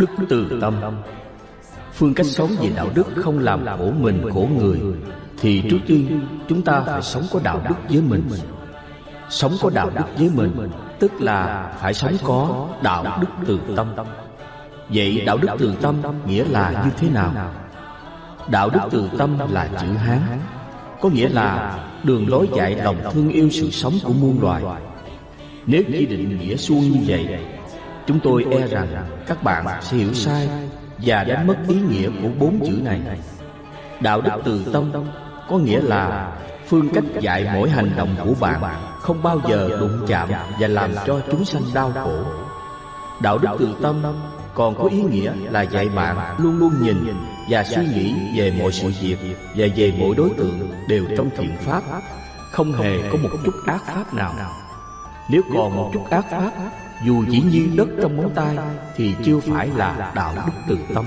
Đức từ tâm. Phương cách sống về đạo đức không làm khổ mình, khổ người, Thì trước tiên chúng ta phải sống có đạo đức với mình. Sống có đạo đức với mình, Tức là phải sống có đạo đức từ tâm. Vậy đạo đức từ tâm nghĩa là như thế nào? Đạo đức từ tâm là chữ Hán, Có nghĩa là đường lối dạy lòng thương yêu sự sống của muôn loài. Nếu chỉ định nghĩa suông như vậy Chúng tôi e rằng các bạn sẽ hiểu sai Và đánh mất ý nghĩa của bốn chữ này. Đạo đức từ tâm có nghĩa là phương cách dạy mỗi hành động của bạn không bao giờ đụng chạm và làm cho chúng sanh đau khổ. Đạo đức từ tâm còn có ý nghĩa là dạy bạn luôn luôn nhìn và suy nghĩ về mọi sự việc và về mỗi đối tượng đều trong thiện pháp, không hề có một chút ác pháp nào. Nếu còn một chút ác pháp, dù chỉ như đất trong móng tay thì chưa phải là đạo đức từ tâm.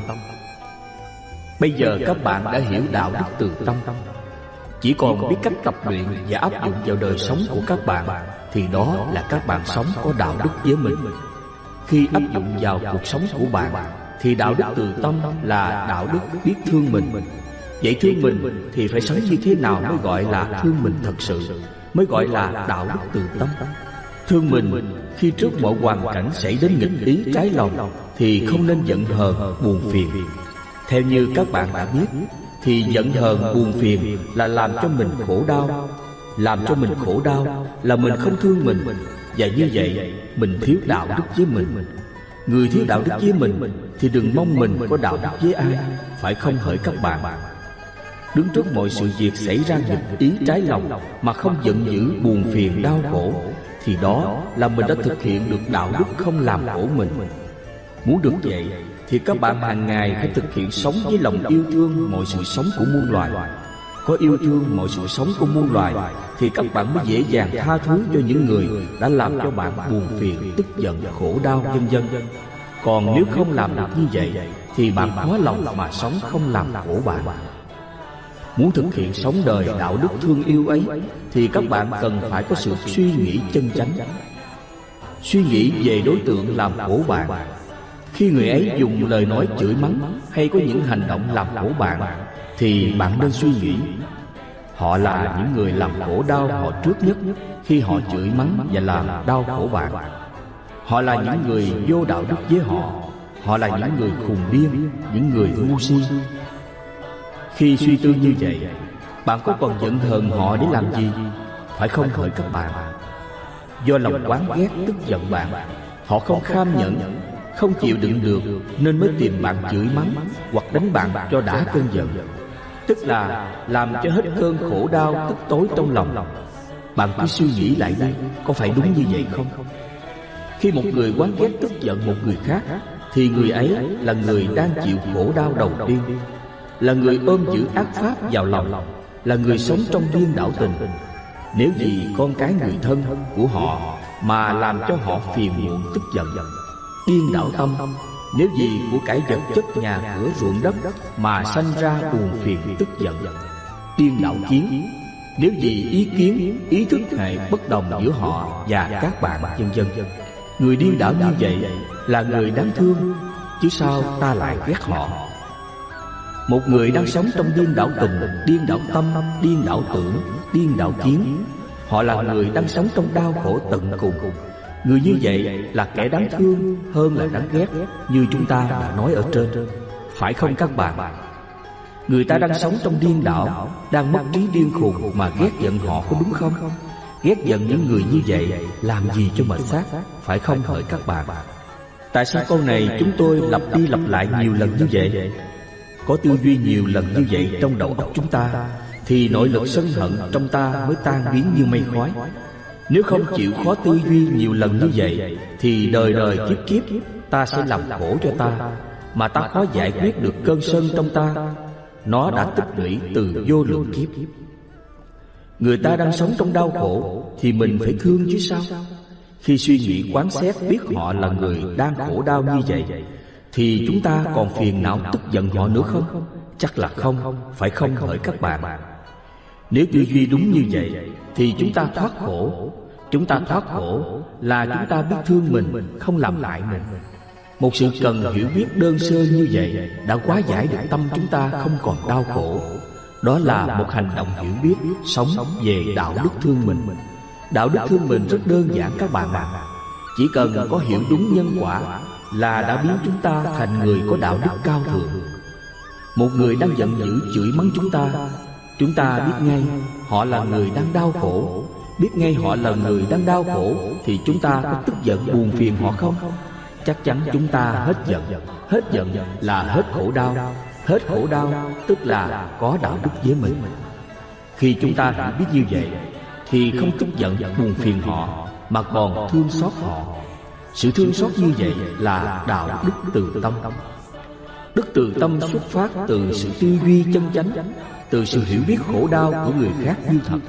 Bây giờ các bạn đã hiểu đạo đức từ tâm. chỉ còn biết cách tập luyện và áp dụng vào đời sống của các bạn Thì đó là các bạn sống có đạo đức với mình. Khi áp dụng vào cuộc sống của bạn Thì đạo đức từ tâm là đạo đức biết thương mình. Vậy thương mình thì phải sống như thế nào mới gọi là thương mình thật sự? Mới gọi là đạo đức từ tâm Thương mình khi trước mọi hoàn cảnh xảy đến nghịch ý trái lòng Thì không nên giận hờn, buồn phiền. Theo như các bạn đã biết thì giận hờn buồn phiền là làm cho mình khổ đau. Làm cho mình khổ đau là mình không thương mình. Và như vậy mình thiếu đạo đức với mình. Người thiếu đạo đức với mình Thì đừng mong mình có đạo đức với ai Phải không hỡi các bạn? Đứng trước mọi sự việc xảy ra nghịch ý trái lòng Mà không giận dữ buồn phiền đau khổ thì đó là mình đã thực hiện được đạo đức không làm khổ mình. Muốn được vậy thì các bạn hàng ngày phải thực hiện sống với lòng yêu thương mọi sự sống của muôn loài. có yêu thương mọi sự sống của muôn loài thì các bạn mới dễ dàng tha thứ cho những người đã làm cho bạn buồn phiền tức giận khổ đau vân vân. còn nếu không làm được như vậy thì bạn khó lòng mà sống không làm khổ bạn muốn thực hiện sống đời đạo đức thương yêu ấy, thì các bạn cần phải có sự suy nghĩ chân chánh. Suy nghĩ về đối tượng làm khổ bạn khi người ấy dùng lời nói chửi mắng Hay có những hành động làm khổ bạn Thì bạn nên suy nghĩ. Họ là những người làm khổ đau họ trước nhất Khi họ chửi mắng và làm đau khổ bạn. Họ là những người vô đạo đức với họ. Họ là những người khùng điên, Những người ngu si. Khi suy tư như vậy, Bạn có còn giận hờn họ để làm gì? Phải không hỡi các bạn? Do lòng quán ghét tức giận bạn, Họ không kham nhẫn, không chịu đựng được Nên mới tìm bạn chửi mắng Hoặc đánh bạn cho đã cơn giận. Tức là làm cho hết cơn khổ đau tức tối trong lòng. Bạn cứ suy nghĩ lại đi, Có phải đúng như vậy không? Khi một người quán ghét tức giận một người khác, Thì người ấy là người đang chịu khổ đau đầu tiên. Là người ôm giữ ác pháp vào lòng, Là người sống trong điên đảo tình. Nếu vì con cái người thân của họ Mà làm cho họ phiền muộn, tức giận. Điên đảo tâm, nếu gì của cải vật chất nhà cửa ruộng đất mà sanh ra buồn phiền, tức giận. Điên đảo kiến, nếu gì ý kiến, ý thức hệ bất đồng giữa họ và các bạn vân vân người điên đảo như vậy là người đáng thương, chứ sao ta lại ghét họ? Một người đang sống trong điên đảo tùng, điên đảo tâm, điên đảo tưởng, điên đảo kiến. Họ là người đang sống trong đau khổ tận cùng. Người như vậy là kẻ đáng thương hơn là đáng ghét, Như chúng ta đã nói ở trên. Phải không các bạn? Người ta đang sống trong điên đảo, Đang mất trí điên khùng Mà ghét giận họ, có đúng không? Ghét giận những người như vậy Làm gì cho mệt xác, Phải không hỡi các bạn? Tại sao câu này chúng tôi lặp đi lặp lại nhiều lần như vậy? Có tư duy nhiều lần như vậy trong đầu óc chúng ta, Thì nội lực sân hận trong ta mới tan biến như mây khói. Nếu không chịu khó tư duy nhiều lần như vậy, Thì đời đời kiếp kiếp, Ta sẽ làm khổ cho ta. Mà ta khó giải quyết được cơn sân trong ta, Nó đã tích lũy từ vô lượng kiếp. Người ta đang sống trong đau khổ, Thì mình phải thương chứ sao? Khi suy nghĩ, quán xét biết họ là người đang khổ đau như vậy thì chúng ta còn phiền não tức giận họ nữa không? Chắc là không, phải không hỡi các bạn? Nếu tư duy đúng như vậy thì chúng ta thoát khổ. Chúng ta thoát khổ là chúng ta biết thương mình không làm hại mình. Một sự cần hiểu biết đơn sơ như vậy Đã quá giải được tâm chúng ta không còn đau khổ. Đó là một hành động hiểu biết Sống về đạo đức thương mình. Đạo đức thương mình rất đơn giản các bạn ạ. Chỉ cần có hiểu đúng nhân quả Là đã biến chúng ta thành người có đạo đức cao thượng. Một người đang giận dữ chửi mắng chúng ta. Chúng ta biết ngay họ là người đang đau khổ. Biết ngay họ là người đang đau khổ. Thì chúng ta có tức giận buồn phiền họ không? Chắc chắn chúng ta hết giận. Hết giận là hết khổ đau. Hết khổ đau tức là có đạo đức với mình. Khi chúng ta biết như vậy Thì không tức giận buồn phiền họ Mà còn thương xót họ sự thương xót như vậy là đạo đức từ tâm. Đức từ tâm xuất phát từ sự tư duy chân chánh, Từ sự hiểu biết khổ đau của người khác như thật.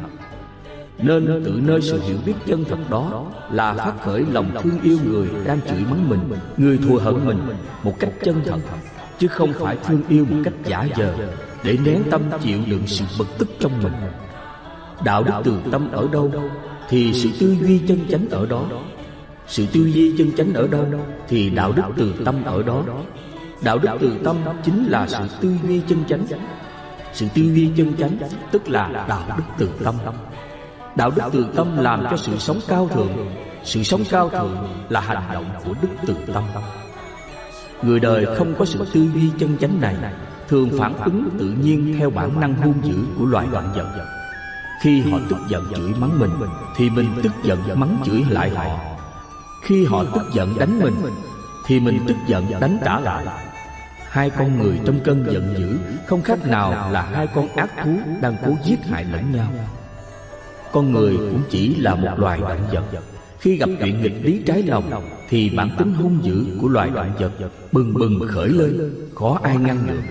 Nên tự nơi sự hiểu biết chân thật đó Là phát khởi lòng thương yêu người đang chửi mắng mình, Người thù hận mình một cách chân thật, Chứ không phải thương yêu một cách giả dờ Để nén tâm chịu đựng sự bực tức trong mình. Đạo đức từ tâm ở đâu Thì sự tư duy chân chánh ở đó. Sự tư duy chân chánh ở đâu Thì đạo đức từ tâm ở đó. Đạo đức từ tâm chính là sự tư duy chân chánh. Sự tư duy chân chánh tức là đạo đức từ tâm. Đạo đức từ tâm làm cho sự sống cao thượng. Sự sống cao thượng là hành động của đức từ tâm. Người đời không có sự tư duy chân chánh này, Thường phản ứng tự nhiên theo bản năng hung dữ của loài động vật Khi họ tức giận chửi mắng mình, Thì mình tức giận mắng chửi lại họ. Khi họ tức giận đánh mình, Thì mình tức giận đánh trả lại. Hai con người trong cơn giận dữ, Không khác nào là hai con ác thú đang cố giết hại lẫn nhau. Con người cũng chỉ là một loài động vật. Khi gặp chuyện nghịch lý trái lòng, Thì bản tính hung dữ của loài động vật Bừng bừng khởi lên, Khó ai ngăn được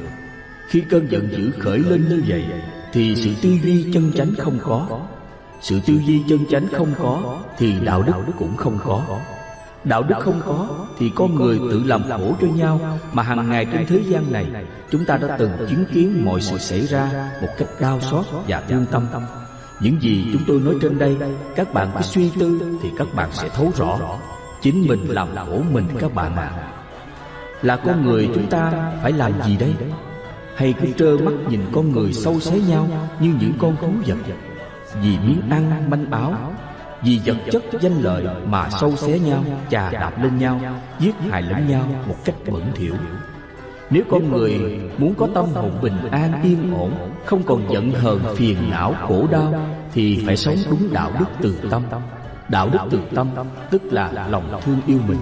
Khi cơn giận dữ khởi lên như vậy, Thì sự tư duy chân chánh không có. Sự tư duy chân chánh không có, Thì đạo đức cũng không có. Đạo đức không có Thì con người tự làm khổ cho nhau. Mà hàng ngày trên thế gian này Chúng ta đã từng chứng kiến mọi sự xảy ra Một cách đau xót và thương tâm. những gì chúng tôi nói trên đây Các bạn cứ suy tư Thì các bạn sẽ thấu rõ Chính mình làm khổ mình các bạn ạ à. Là con người chúng ta phải làm gì đây? Hay cứ trơ mắt nhìn con người sâu xé nhau Như những con thú vật. Vì miếng ăn manh áo vì vật chất danh lợi mà sâu xé nhau, Chà đạp lên nhau, Giết hại lẫn nhau một cách bẩn thỉu. Nếu con người muốn có tâm hồn bình an, yên ổn, Không còn giận hờn phiền não, khổ đau, Thì phải sống đúng đạo đức từ tâm. Đạo đức từ tâm tức là lòng thương yêu mình.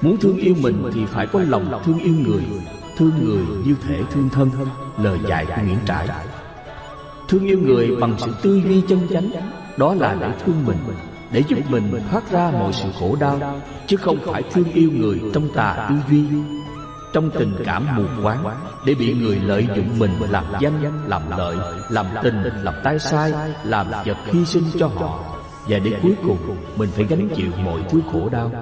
Muốn thương yêu mình thì phải có lòng thương yêu người, Thương người như thể thương thân, Lời dạy của Nguyễn Trãi. Thương yêu người bằng sự tư duy chân chánh, Đó là để thương mình, Để giúp mình thoát ra mọi sự khổ đau, Chứ không phải thương yêu người trong tà tư duy, trong tình cảm mù quáng, để bị người lợi dụng mình làm danh, làm lợi, làm tình, làm tai sai, làm vật hy sinh cho họ. Và để cuối cùng, mình phải gánh chịu mọi thứ khổ đau.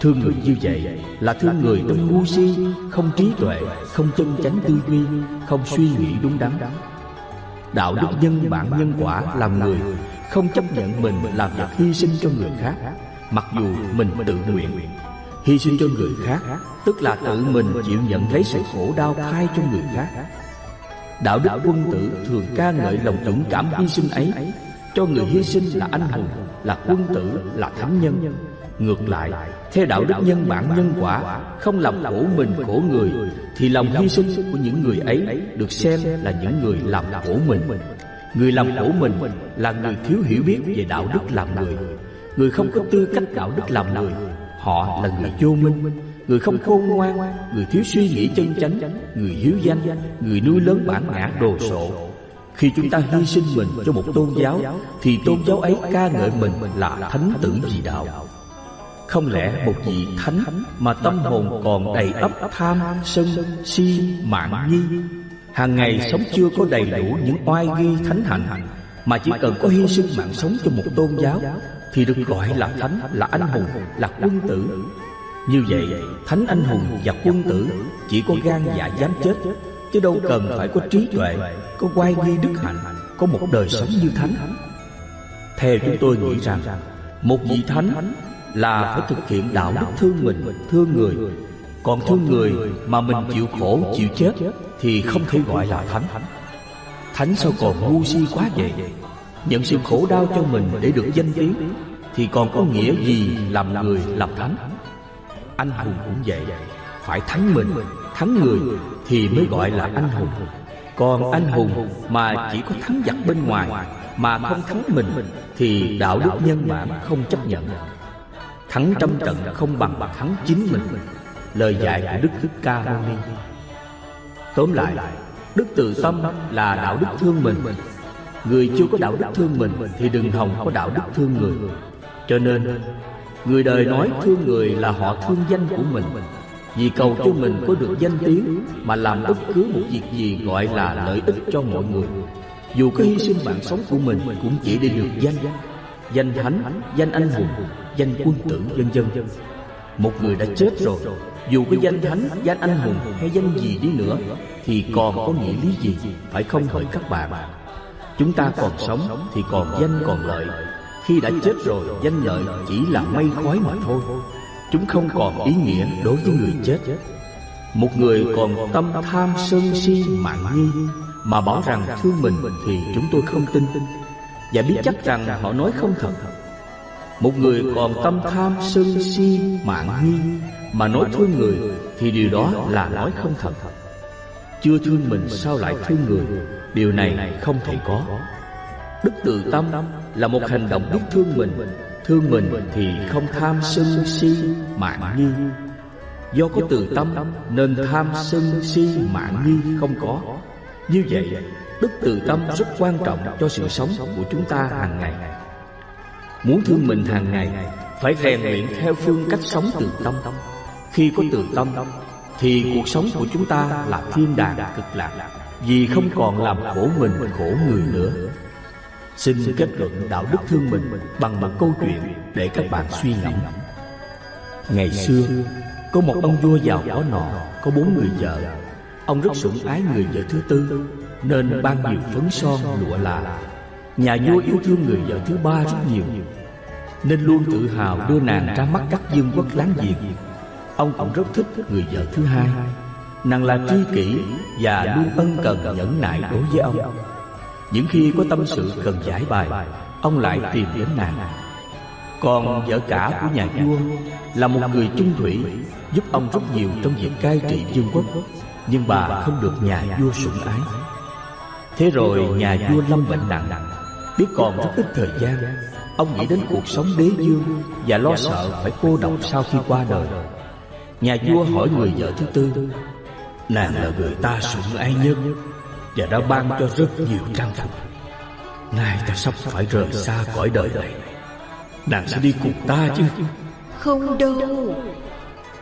Thương người như vậy là thương người trong ngu si, không trí tuệ, không chân chánh tư duy, không suy nghĩ đúng đắn đạo đức nhân bản nhân quả làm người không chấp nhận mình làm vật hy sinh cho người khác. mặc dù mình tự nguyện Hy sinh cho người khác Tức là tự mình chịu nhận lấy sự khổ đau thay cho người khác. Đạo đức quân tử thường ca ngợi lòng dũng cảm hy sinh ấy. Cho người hy sinh là anh hùng, là quân tử, là thánh nhân Ngược lại, theo đạo đức nhân bản nhân quả Không làm khổ mình khổ người Thì lòng hy sinh của những người ấy Được xem là những người làm khổ mình. Người làm khổ mình là người thiếu hiểu biết về đạo đức làm người. Người không có tư cách đạo đức làm người Họ là người vô minh. Người không khôn ngoan Người thiếu suy nghĩ chân chánh Người hiếu danh Người nuôi lớn bản ngã đồ sộ. Khi chúng ta hy sinh mình cho một tôn giáo Thì tôn giáo ấy ca ngợi mình là thánh tử vì đạo. Không lẽ một vị thánh Mà tâm hồn còn đầy ấp tham, sân, si, mạng nghi? Hàng ngày sống chưa có đầy đủ những oai nghi thánh hạnh Mà chỉ cần có hy sinh mạng sống cho một tôn giáo thì được gọi là thánh là anh hùng là quân tử. như vậy thánh anh hùng và quân tử chỉ có gan dạ dám chết chứ đâu cần phải có trí tuệ có quay nghi đức hạnh có một đời sống như thánh. theo chúng tôi nghĩ rằng một vị thánh là phải thực hiện đạo đức thương mình, thương người. Còn thương người mà mình chịu khổ, chịu chết Thì không thể gọi là thánh. Thánh. Sao còn ngu si quá vậy? Nhận sự khổ đau cho mình để được danh tiếng Thì còn có nghĩa gì làm người làm thánh? Anh hùng cũng vậy. Phải thắng mình, thắng người Thì mới gọi là anh hùng. Còn anh hùng mà chỉ có thắng giặc bên ngoài Mà không thắng mình Thì đạo đức nhân bản không chấp nhận Thắng trăm trận không bằng thắng chính mình. Lời dạy của Đức Thích Ca Mâu Ni. Tóm lại Đức từ tâm là đạo đức thương mình. Người chưa có đạo đức thương mình Thì đừng hòng có đạo đức thương người. Cho nên Người đời nói thương người là họ thương danh của mình. Vì cầu cho mình có được danh tiếng Mà làm bất cứ một việc gì gọi là lợi ích cho mọi người. Dù có hy sinh mạng sống của mình Cũng chỉ để được danh Danh. thánh, danh. anh hùng, danh quân tử vân vân Một người đã chết rồi Dù có danh thánh, danh anh hùng hay danh gì đi nữa Thì còn có nghĩa lý gì Phải không hỡi các bạn? Chúng ta còn sống thì còn danh còn lợi. Khi đã chết rồi danh lợi chỉ là mây khói mà thôi. Chúng không còn ý nghĩa đối với người chết. Một người còn tâm tham sân si mạng nghi Mà bảo rằng thương mình thì chúng tôi không tin. Và biết chắc rằng họ nói không thật. Một người còn tâm tham sân si mạng nghi Mà nói thương người Thì điều đó là nói không thật. Chưa thương mình sao lại thương người? Điều này không thể có. Đức từ tâm là một hành động biết thương mình. Thương mình thì không tham sân si mạng nghi. Do có từ tâm nên tham sân si mạng nghi không có. Như vậy, Đức từ tâm rất quan trọng cho sự sống của chúng ta hàng ngày. Muốn thương mình hàng ngày, Phải rèn luyện theo phương cách sống từ tâm. Khi có từ tâm, Thì cuộc sống của chúng ta là thiên đàng cực lạc, vì không còn làm khổ mình, khổ người nữa. Xin kết luận đạo đức thương mình Bằng một câu chuyện để các bạn suy ngẫm. Ngày xưa, Có một ông vua giàu có nọ, Có bốn người vợ. Ông rất sủng ái người vợ thứ tư, Nên ban nhiều phấn son lụa là. Nhà vua yêu thương người vợ thứ ba rất nhiều, Nên luôn tự hào đưa nàng ra mắt các dương quốc láng giềng. Ông cũng rất thích người vợ thứ hai. Nàng là tri kỷ và luôn ân cần nhẫn nại đối với ông. Những khi có tâm sự cần giải bài, Ông lại tìm đến nàng. Còn vợ cả của nhà vua Là một người trung thủy, Giúp ông rất nhiều trong việc cai trị vương quốc. Nhưng bà không được nhà vua sủng ái. Thế rồi nhà vua lâm bệnh nặng. Biết còn rất ít thời gian. Ông nghĩ đến cuộc sống đế dương Và lo sợ phải cô độc sau khi qua đời. Nhà vua hỏi người vợ thứ tư Nàng là người ta sủng ái nhất Và đã ban cho rất nhiều trang phục? Nay ta sắp phải rời xa cõi đời này. Nàng sẽ đi cùng ta chứ? Không đâu.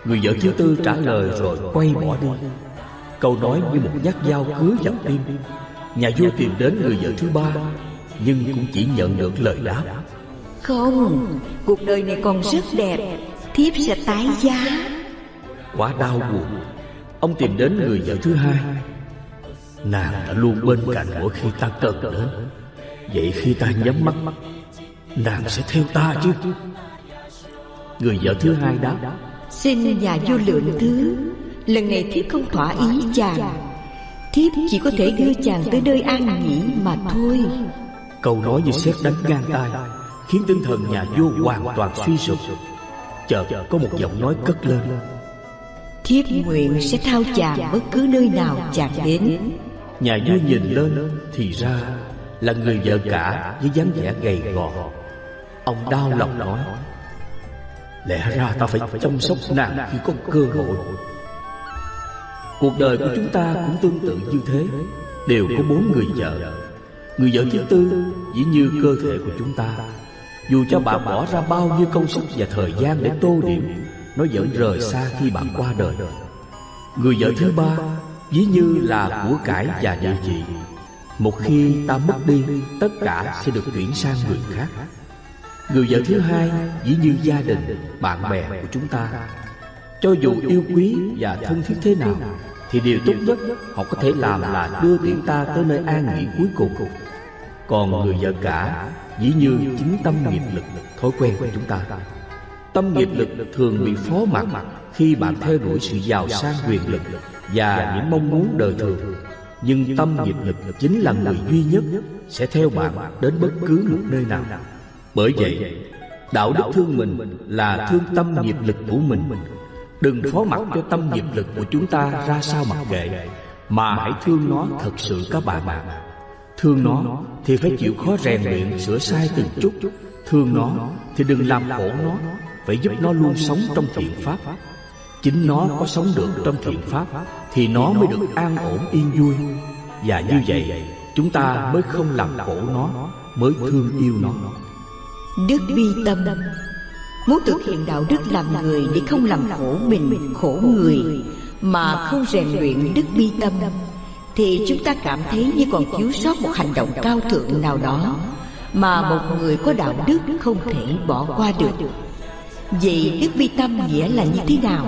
Người vợ thứ tư trả lời rồi quay bỏ đi. Câu nói như một nhát dao cứa vào tim Nhà vua tìm đến người vợ thứ ba Nhưng cũng chỉ nhận được lời đáp. Không Cuộc đời này còn rất đẹp. Thiếp sẽ tái giá. Quá đau buồn. Ông tìm đến người vợ thứ hai. Nàng đã luôn bên cạnh mỗi khi ta cần đến. Vậy khi ta nhắm mắt Nàng sẽ theo ta chứ? Người vợ thứ hai đáp. Xin nhà vua lượng thứ Lần này thiếp không thỏa ý chàng. Thiếp chỉ có thể đưa chàng tới nơi an nghỉ mà thôi Câu nói như sét đánh ngang tai Khiến tinh thần nhà vua hoàn toàn suy sụp. Chợt có một giọng nói cất lên. Thiếp nguyện sẽ thao chàng bất cứ nơi nào chàng đến. Nhà vua nhìn lên Thì ra là người vợ cả Với dáng vẻ gầy gò. Ông đau lòng nói Lẽ ra ta phải chăm sóc nàng khi có cơ hội. Cuộc đời của chúng ta cũng tương tự như thế Đều có bốn người vợ Người vợ thứ tư dĩ như cơ thể của chúng ta. Dù cho bạn bỏ ra bao nhiêu công sức và thời gian để tô điểm Nó vẫn rời xa khi bạn qua đời. Người vợ thứ ba dĩ như là của cải và địa vị. Một khi ta mất đi Tất cả sẽ được chuyển sang người khác. Người vợ thứ hai dĩ như gia đình, bạn bè của chúng ta. Cho dù yêu quý và thân thiết thế nào thì điều tốt nhất họ có thể làm là đưa tiễn ta tới nơi an nghỉ cuối cùng Còn người vợ cả ví như chính tâm nghiệp lực, thói quen của chúng ta Tâm nghiệp lực thường bị phó mặc khi bạn theo đuổi sự giàu sang quyền lực và những mong muốn đời thường. Nhưng tâm nghiệp lực chính là người duy nhất sẽ theo bạn đến bất cứ một nơi nào. Bởi vậy, đạo đức thương mình là thương tâm nghiệp lực của mình. Đừng phó mặc cho tâm nghiệp lực của chúng ta ra sao mặc kệ, mà hãy thương nó thật sự các bạn ạ. Thương nó thì phải chịu khó rèn luyện sửa sai từng chút. Thương nó thì đừng làm khổ nó Phải giúp nó luôn sống trong thiện pháp. Chính nó có sống được trong thiện pháp Thì nó mới được an ổn yên vui. Và như vậy chúng ta mới không làm khổ nó Mới thương yêu nó. Đức bi tâm Muốn thực hiện đạo đức làm người Để không làm khổ mình, khổ người Mà không rèn luyện đức bi tâm Thì chúng ta cảm thấy như còn thiếu sót một hành động cao thượng nào đó Mà một người có đạo đức không thể bỏ qua được Vậy đức bi tâm nghĩa là như thế nào?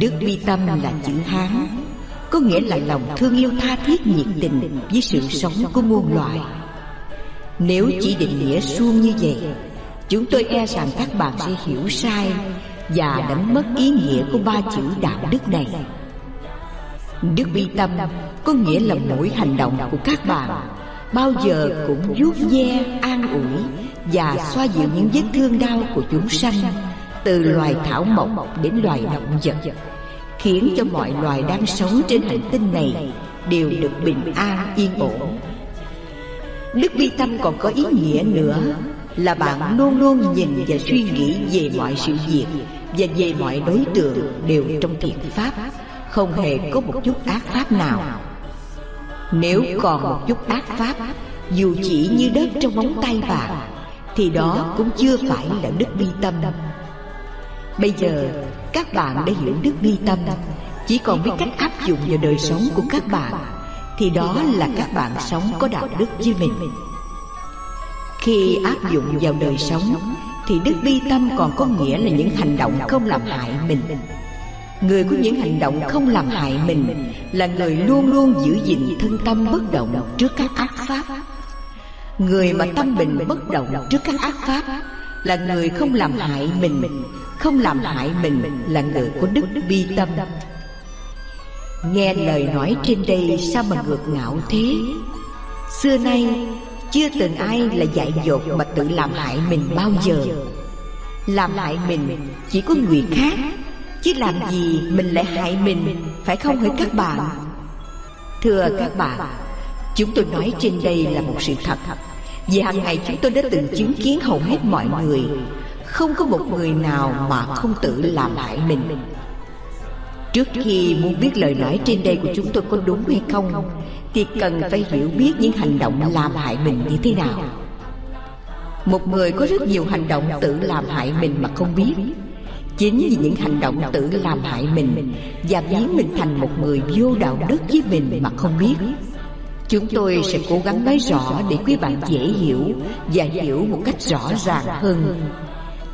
Đức bi tâm là chữ Hán Có nghĩa là lòng thương yêu tha thiết nhiệt tình Với sự sống của muôn loài Nếu chỉ định nghĩa suông như vậy Chúng tôi e rằng các bạn sẽ hiểu sai Và đánh mất ý nghĩa của ba chữ đạo đức này. Đức bi tâm có nghĩa là mỗi hành động của các bạn Bao giờ cũng vuốt ve, an ủi Và xoa dịu những vết thương đau của chúng sanh Từ loài thảo mộc đến loài động vật Khiến cho mọi loài đang sống trên hành tinh này Đều được bình an yên ổn. Đức bi tâm còn có ý nghĩa nữa. Là bạn luôn luôn nhìn và suy nghĩ về mọi sự việc Và về mọi đối tượng đều trong thiện pháp, Không hề có một chút ác pháp nào. Nếu còn một chút ác pháp, Dù chỉ như đất trong móng tay bạn, Thì đó cũng chưa phải là đức bi tâm. Bây giờ, các bạn đã hiểu đức bi tâm. Chỉ còn biết cách áp dụng vào đời sống của các bạn, Thì đó là các bạn sống có đạo đức với mình. Khi áp dụng vào đời sống, Thì đức bi tâm còn có nghĩa là những hành động không làm hại mình. Người có những hành động không làm hại mình Là người luôn luôn giữ gìn thân tâm bất động trước các ác pháp. Người mà tâm bình bất động trước các ác pháp Là người không làm hại mình, Không làm hại mình là người có đức bi tâm. Nghe lời nói trên đây sao mà ngược ngạo thế? Xưa nay chưa từng ai là dạy dột mà tự làm hại mình bao giờ. Làm hại mình chỉ có người khác, Chứ làm gì mình lại hại mình, Phải không hỡi các bạn? Thưa các bạn, Chúng tôi nói trên đây là một sự thật. Vì hàng ngày chúng tôi đã từng chứng kiến hầu hết mọi người. Không có một người nào mà không tự làm hại mình. Trước khi muốn biết lời nói trên đây của chúng tôi có đúng hay không Thì cần phải hiểu biết những hành động làm hại mình như thế nào. Một người có rất nhiều hành động tự làm hại mình mà không biết. Chính vì những hành động tự làm hại mình Và biến mình thành một người vô đạo đức với mình mà không biết. Chúng tôi sẽ cố gắng nói rõ để quý bạn dễ hiểu Và hiểu một cách rõ ràng hơn.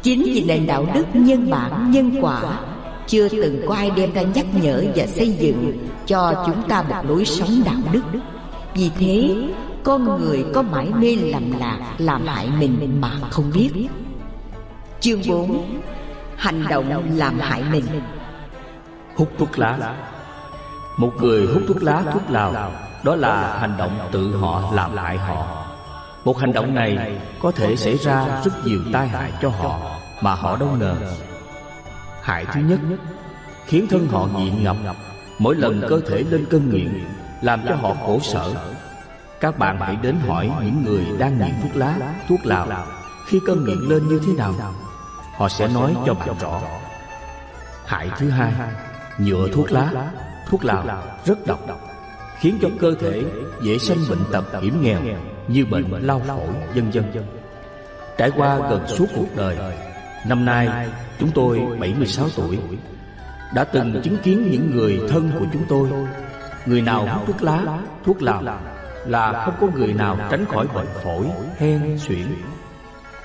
Chính vì nền đạo đức nhân bản nhân quả chưa từng có ai đem ra nhắc nhở và xây dựng Cho chúng ta một lối sống đạo đức. Vì thế, con người có mãi mê lầm lạc, làm hại mình mà không biết. Chương 4 Hành động làm hại mình. Hút thuốc lá. Một người hút thuốc lá thuốc lào, Đó là hành động tự họ làm hại họ. Một hành động này có thể xảy ra rất nhiều tai hại cho họ, Mà họ đâu ngờ Hại thứ nhất Khiến thân họ nghiện ngập Mỗi lần cơ thể lên cơn nghiện Làm cho họ khổ sở. Các bạn hãy đến hỏi những người đang nghiện thuốc lá, thuốc lào. Khi cơn nghiện lên như thế nào Họ sẽ nói cho bạn rõ. Hại thứ hai Nhựa thuốc lá. Thuốc lào rất độc Khiến cho cơ thể dễ sanh bệnh tật hiểm nghèo Như bệnh lao phổi vân vân Trải qua gần suốt cuộc đời Năm nay chúng tôi 76 tuổi. Đã từng chứng kiến những người thân của chúng tôi. Người nào hút thuốc lá, thuốc lào Là không có người nào tránh khỏi bệnh phổi, hen, suyễn.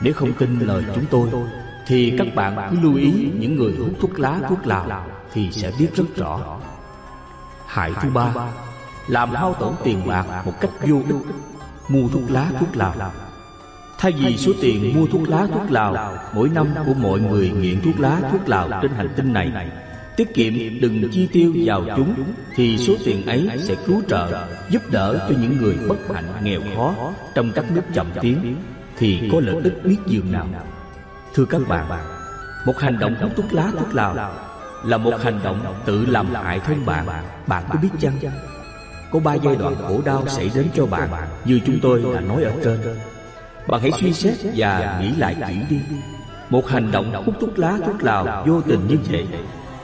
Nếu không tin lời chúng tôi thì các bạn cứ lưu ý những người hút thuốc lá, thuốc lào Thì sẽ biết rất rõ. Hại thứ ba Làm hao tổn tiền bạc một cách vô ích. Mua thuốc lá, thuốc lào Thay vì số tiền mua thuốc lá thuốc lào Mỗi năm của mọi người nghiện thuốc lá thuốc lào trên hành tinh này. Tiết kiệm đừng chi tiêu vào chúng Thì số tiền ấy sẽ cứu trợ Giúp đỡ cho những người bất hạnh nghèo khó Trong các nước chậm tiến Thì có lợi ích biết dường nào? Thưa các bạn Một hành động hút thuốc lá thuốc lào Là một hành động tự làm hại thân bạn. Bạn có biết chăng? Có ba giai đoạn khổ đau xảy đến cho bạn Như chúng tôi đã nói ở trên Bạn hãy suy xét và nghĩ lại kỹ đi. Một hành động hút thuốc lá thuốc lào vô tình như vậy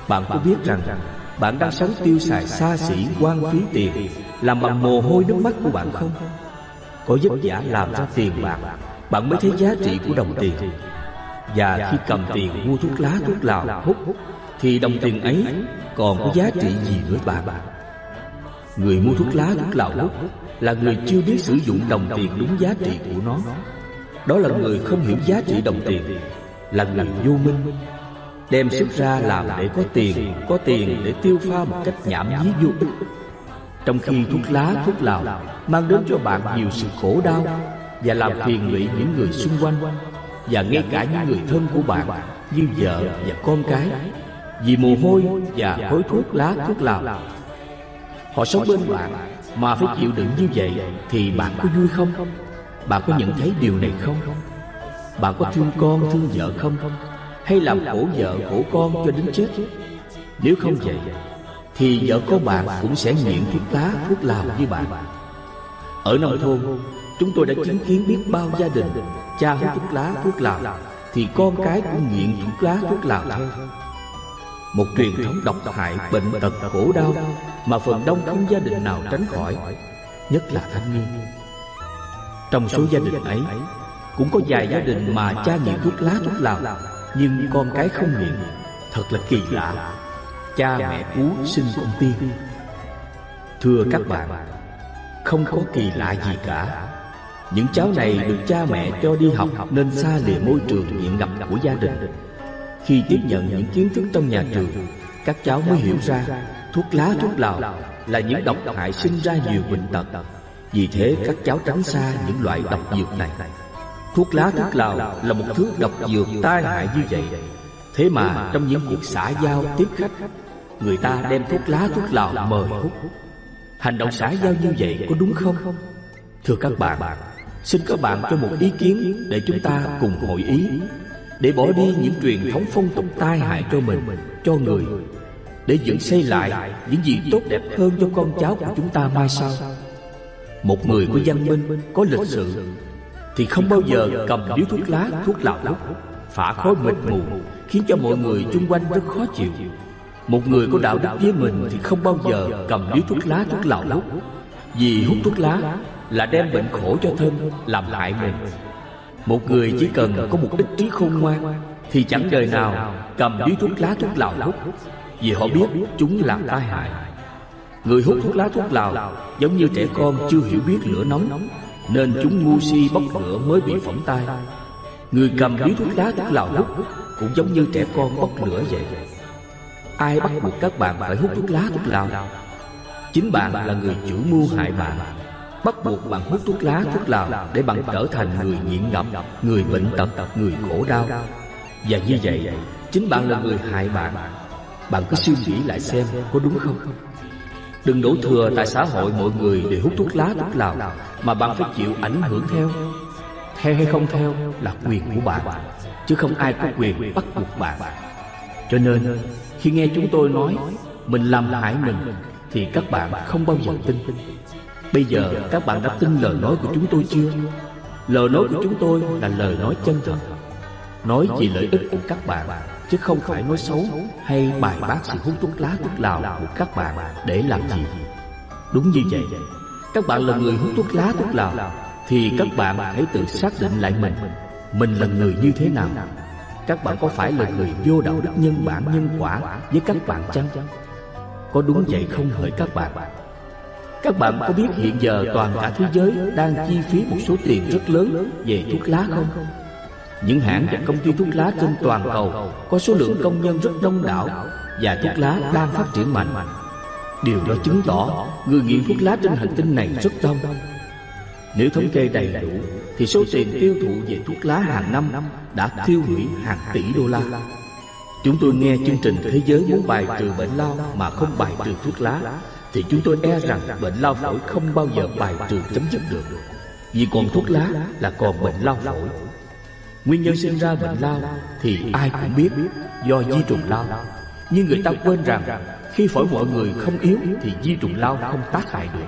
Bạn có biết rằng Bạn đang sống tiêu xài xa xỉ quan phí tiền. Làm bằng mồ hôi nước mắt của bạn không? Có vất vả làm ra tiền bạc Bạn. mới thấy giá trị của đồng tiền. Và khi cầm tiền mua thuốc lá thuốc lào hút Thì đồng tiền ấy còn có giá trị gì nữa bạn? Người mua thuốc lá thuốc lào hút là người chưa biết sử dụng đồng tiền đúng giá trị của nó. Đó là người không hiểu giá trị đồng tiền, Là người vô minh, Đem sức ra làm để có tiền Có tiền để tiêu pha một cách nhảm nhí vô ích. Trong khi thuốc lá, thuốc lào Mang đến cho bạn nhiều sự khổ đau Và làm phiền lụy những người xung quanh Và ngay cả những người thân của bạn Như vợ và con cái. Vì mồ hôi và khói thuốc lá, thuốc lào, Họ sống bên bạn mà phải chịu đựng như vậy Thì bạn có vui không? Bạn có nhận thấy điều này không? Bạn có thương con, thương vợ không? Hay làm khổ vợ, khổ con cho đến chết? Nếu không vậy, Thì vợ con bạn cũng sẽ nghiện thuốc lá, thuốc lào như bạn Ở nông thôn, Chúng tôi đã chứng kiến biết bao gia đình Cha hút thuốc lá, thuốc lào, Thì con cái cũng nghiện thuốc lá, thuốc lào theo một truyền thống độc hại bệnh tật khổ đau mà phần đông không gia đình nào tránh khỏi, nhất là thanh niên. Trong số gia đình ấy, cũng có vài gia đình mà cha nghiện thuốc lá thuốc lào, nhưng con cái không nghiện thật là kỳ lạ, cha mẹ cú sinh con tiên thưa các bạn, không có kỳ lạ gì cả. Những cháu này được cha mẹ cho đi học nên xa lìa môi trường nghiện ngập của gia đình khi tiếp nhận những kiến thức trong nhà trường, Các cháu mới hiểu ra Thuốc lá, thuốc lào là những độc hại sinh ra nhiều bệnh tật. Vì thế, các cháu tránh xa những loại độc dược này. Thuốc lá, thuốc lào là một thứ độc dược tai hại như vậy. Thế mà trong những cuộc xã giao tiếp khách, Người ta đem thuốc lá, thuốc lào mời hút. Hành động xã giao như vậy có đúng không? Thưa các bạn, Xin các bạn cho một ý kiến để chúng ta cùng hội ý để bỏ đi những truyền thống phong tục tai hại cho mình cho người. Để dựng xây lại những gì tốt đẹp hơn cho con cháu của chúng ta mai sau. một người có văn minh có lịch sự thì không bao giờ cầm điếu thuốc lá thuốc lào hút phả khói mịt mù khiến cho mọi người chung quanh rất khó chịu. một người có đạo đức với mình thì không bao giờ cầm điếu thuốc lá thuốc lào hút vì hút thuốc lá là đem bệnh khổ cho thân làm hại mình một người chỉ cần có một ít trí khôn ngoan Thì chẳng đời nào cầm điếu thuốc lá thuốc lào hút. Vì họ biết chúng làm tai hại. Người hút thuốc lá thuốc lào Giống như trẻ con chưa hiểu biết lửa nóng Nên chúng ngu si bốc lửa mới bị phỏng tai. Người cầm điếu thuốc lá thuốc lào hút Cũng giống như trẻ con bốc lửa vậy. Ai bắt buộc các bạn phải hút thuốc lá thuốc lào? Chính bạn là người chủ mưu hại bạn bắt buộc bạn hút thuốc lá, thuốc lào để bạn trở thành người nghiện ngập, người bệnh tật, người khổ đau. Và như vậy, chính bạn là người hại bạn. Bạn cứ suy nghĩ lại xem có đúng không? Đừng đổ thừa tại xã hội mọi người đều hút thuốc lá, thuốc lào, mà bạn phải chịu ảnh hưởng theo. Theo hay không theo là quyền của bạn, chứ không ai có quyền bắt buộc bạn. Cho nên, khi nghe chúng tôi nói, mình làm hại mình, thì các bạn không bao giờ tin. Bây giờ các bạn đã tin lời nói của chúng tôi chưa? Lời nói của chúng tôi là lời nói chân thật Nói vì lợi ích của các bạn, Chứ không phải nói xấu hay bài bác sự hút thuốc lá thuốc lào của các bạn để làm gì Đúng như vậy, Các bạn là người hút thuốc lá thuốc lào, Thì các bạn hãy tự xác định lại mình Mình là người như thế nào Các bạn có phải là người vô đạo đức nhân bản nhân quả với các bạn chăng? Có đúng vậy không hỡi các bạn? Các bạn có biết hiện giờ toàn cả thế giới đang chi phí một số tiền rất lớn về thuốc lá không? Những hãng và công ty thuốc lá trên toàn cầu có số lượng công nhân rất đông đảo và thuốc lá đang phát triển mạnh. Điều đó chứng tỏ người nghiện thuốc lá trên hành tinh này rất đông. Nếu thống kê đầy đủ, Thì số tiền tiêu thụ về thuốc lá hàng năm Đã tiêu hủy hàng tỷ đô la Chúng tôi nghe chương trình Thế giới muốn bài trừ bệnh lao Mà không bài trừ thuốc lá thì chúng tôi e rằng bệnh lao phổi không bao giờ bài trừ chấm dứt được. Vì còn thuốc lá là còn bệnh lao phổi. Nguyên nhân sinh ra bệnh lao thì ai cũng biết do di trùng lao. Nhưng người ta quên rằng khi phổi mọi người không yếu thì di trùng lao không tác hại được.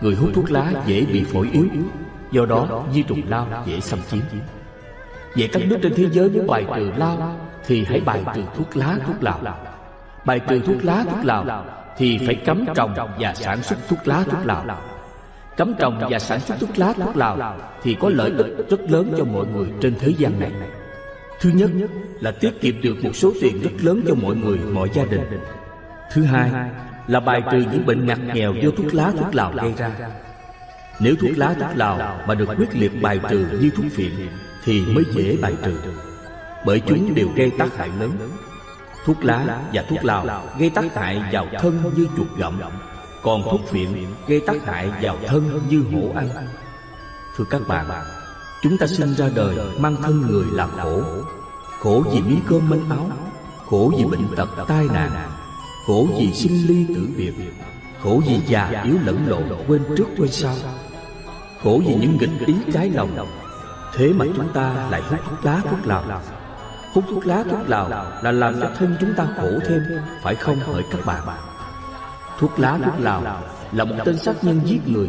Người hút thuốc lá dễ bị phổi yếu, Do đó di trùng lao dễ xâm chiếm. Vậy các nước trên thế giới muốn bài trừ lao Thì hãy bài trừ thuốc lá, thuốc lào. Bài trừ thuốc lá, thuốc lào thì phải cấm trồng và sản xuất thuốc lá thuốc lào. Cấm trồng và sản xuất thuốc lá thuốc lào Thì có lợi ích rất lớn cho mọi người trên thế gian này. Thứ nhất là tiết kiệm được một số tiền rất lớn cho mọi người, mọi gia đình. Thứ hai là bài trừ những bệnh ngặt nghèo do thuốc lá thuốc lào gây ra. Nếu thuốc lá thuốc lào mà được quyết liệt bài trừ như thuốc phiện Thì mới dễ bài trừ. Bởi chúng đều gây tác hại lớn Thuốc lá và thuốc lào gây tác hại vào thân như chuột gặm còn thuốc phiện gây tác hại vào thân như hổ ăn. Thưa các bạn Chúng ta sinh ra đời mang thân người làm khổ Khổ vì miếng cơm manh áo. Khổ vì bệnh tật tai nạn. Khổ vì sinh ly tử biệt. Khổ vì già yếu lẫn lộn quên trước quên sau. Khổ vì những nghịch ý trái lòng. Thế mà chúng ta lại hút thuốc lá thuốc lào Hút thuốc lá thuốc lào là làm cho thân chúng ta khổ thêm, Phải không, hỡi các bạn? Thuốc lá thuốc lào là một tên sát nhân giết người,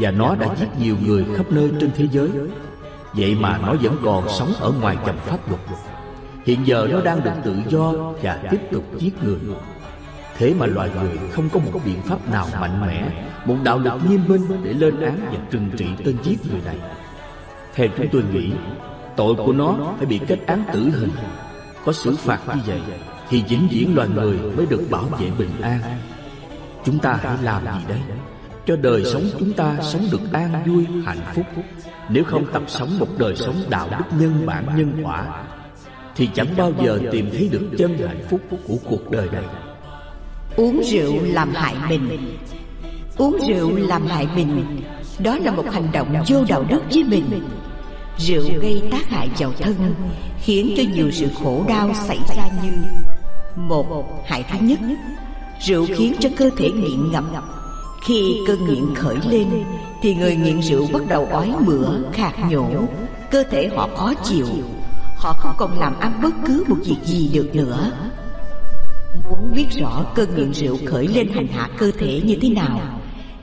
Và nó đã giết nhiều người khắp nơi trên thế giới. Vậy mà nó vẫn còn sống ở ngoài dòng pháp luật. Hiện giờ nó đang được tự do và tiếp tục giết người. Thế mà loài người không có một biện pháp nào mạnh mẽ, Một đạo luật nghiêm minh để lên án và trừng trị tên giết người này. Theo chúng tôi nghĩ Tội của nó phải bị kết án tử hình. Có xử phạt như vậy Thì vĩnh viễn loài người mới được bảo vệ bình an. Chúng ta hãy làm gì đấy? Cho đời sống chúng ta sống được an vui, hạnh phúc. Nếu không tập sống một đời sống đạo đức nhân bản nhân quả Thì chẳng bao giờ tìm thấy được chân hạnh phúc của cuộc đời này. Uống rượu làm hại mình. Uống rượu làm hại mình. Đó là một hành động vô đạo đức với mình. Rượu gây tác hại vào thân Khiến cho nhiều sự khổ đau xảy ra như Một, hại thứ nhất. Rượu khiến cho cơ thể nghiện ngập. Khi cơn nghiện khởi lên Thì người nghiện rượu bắt đầu ói mửa, khạc nhổ. Cơ thể họ khó chịu. Họ không còn làm ăn bất cứ một việc gì được nữa. Muốn biết rõ cơn nghiện rượu khởi lên hành hạ cơ thể như thế nào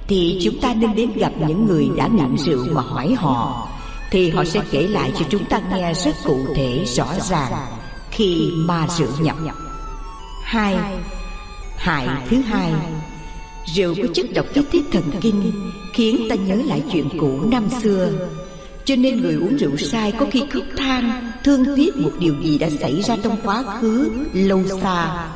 Thì chúng ta nên đến gặp những người đã nghiện rượu. mà hỏi họ thì họ sẽ kể lại cho chúng ta nghe rất cụ thể, rõ ràng Khi ma rượu nhập. Hai, Hại thứ hai. Rượu có chất độc kích thích thần kinh, Khiến ta nhớ lại chuyện cũ năm xưa. Cho nên người uống rượu sai Có khi khóc than, Thương tiếc một điều gì đã xảy ra trong quá khứ, Lâu xa.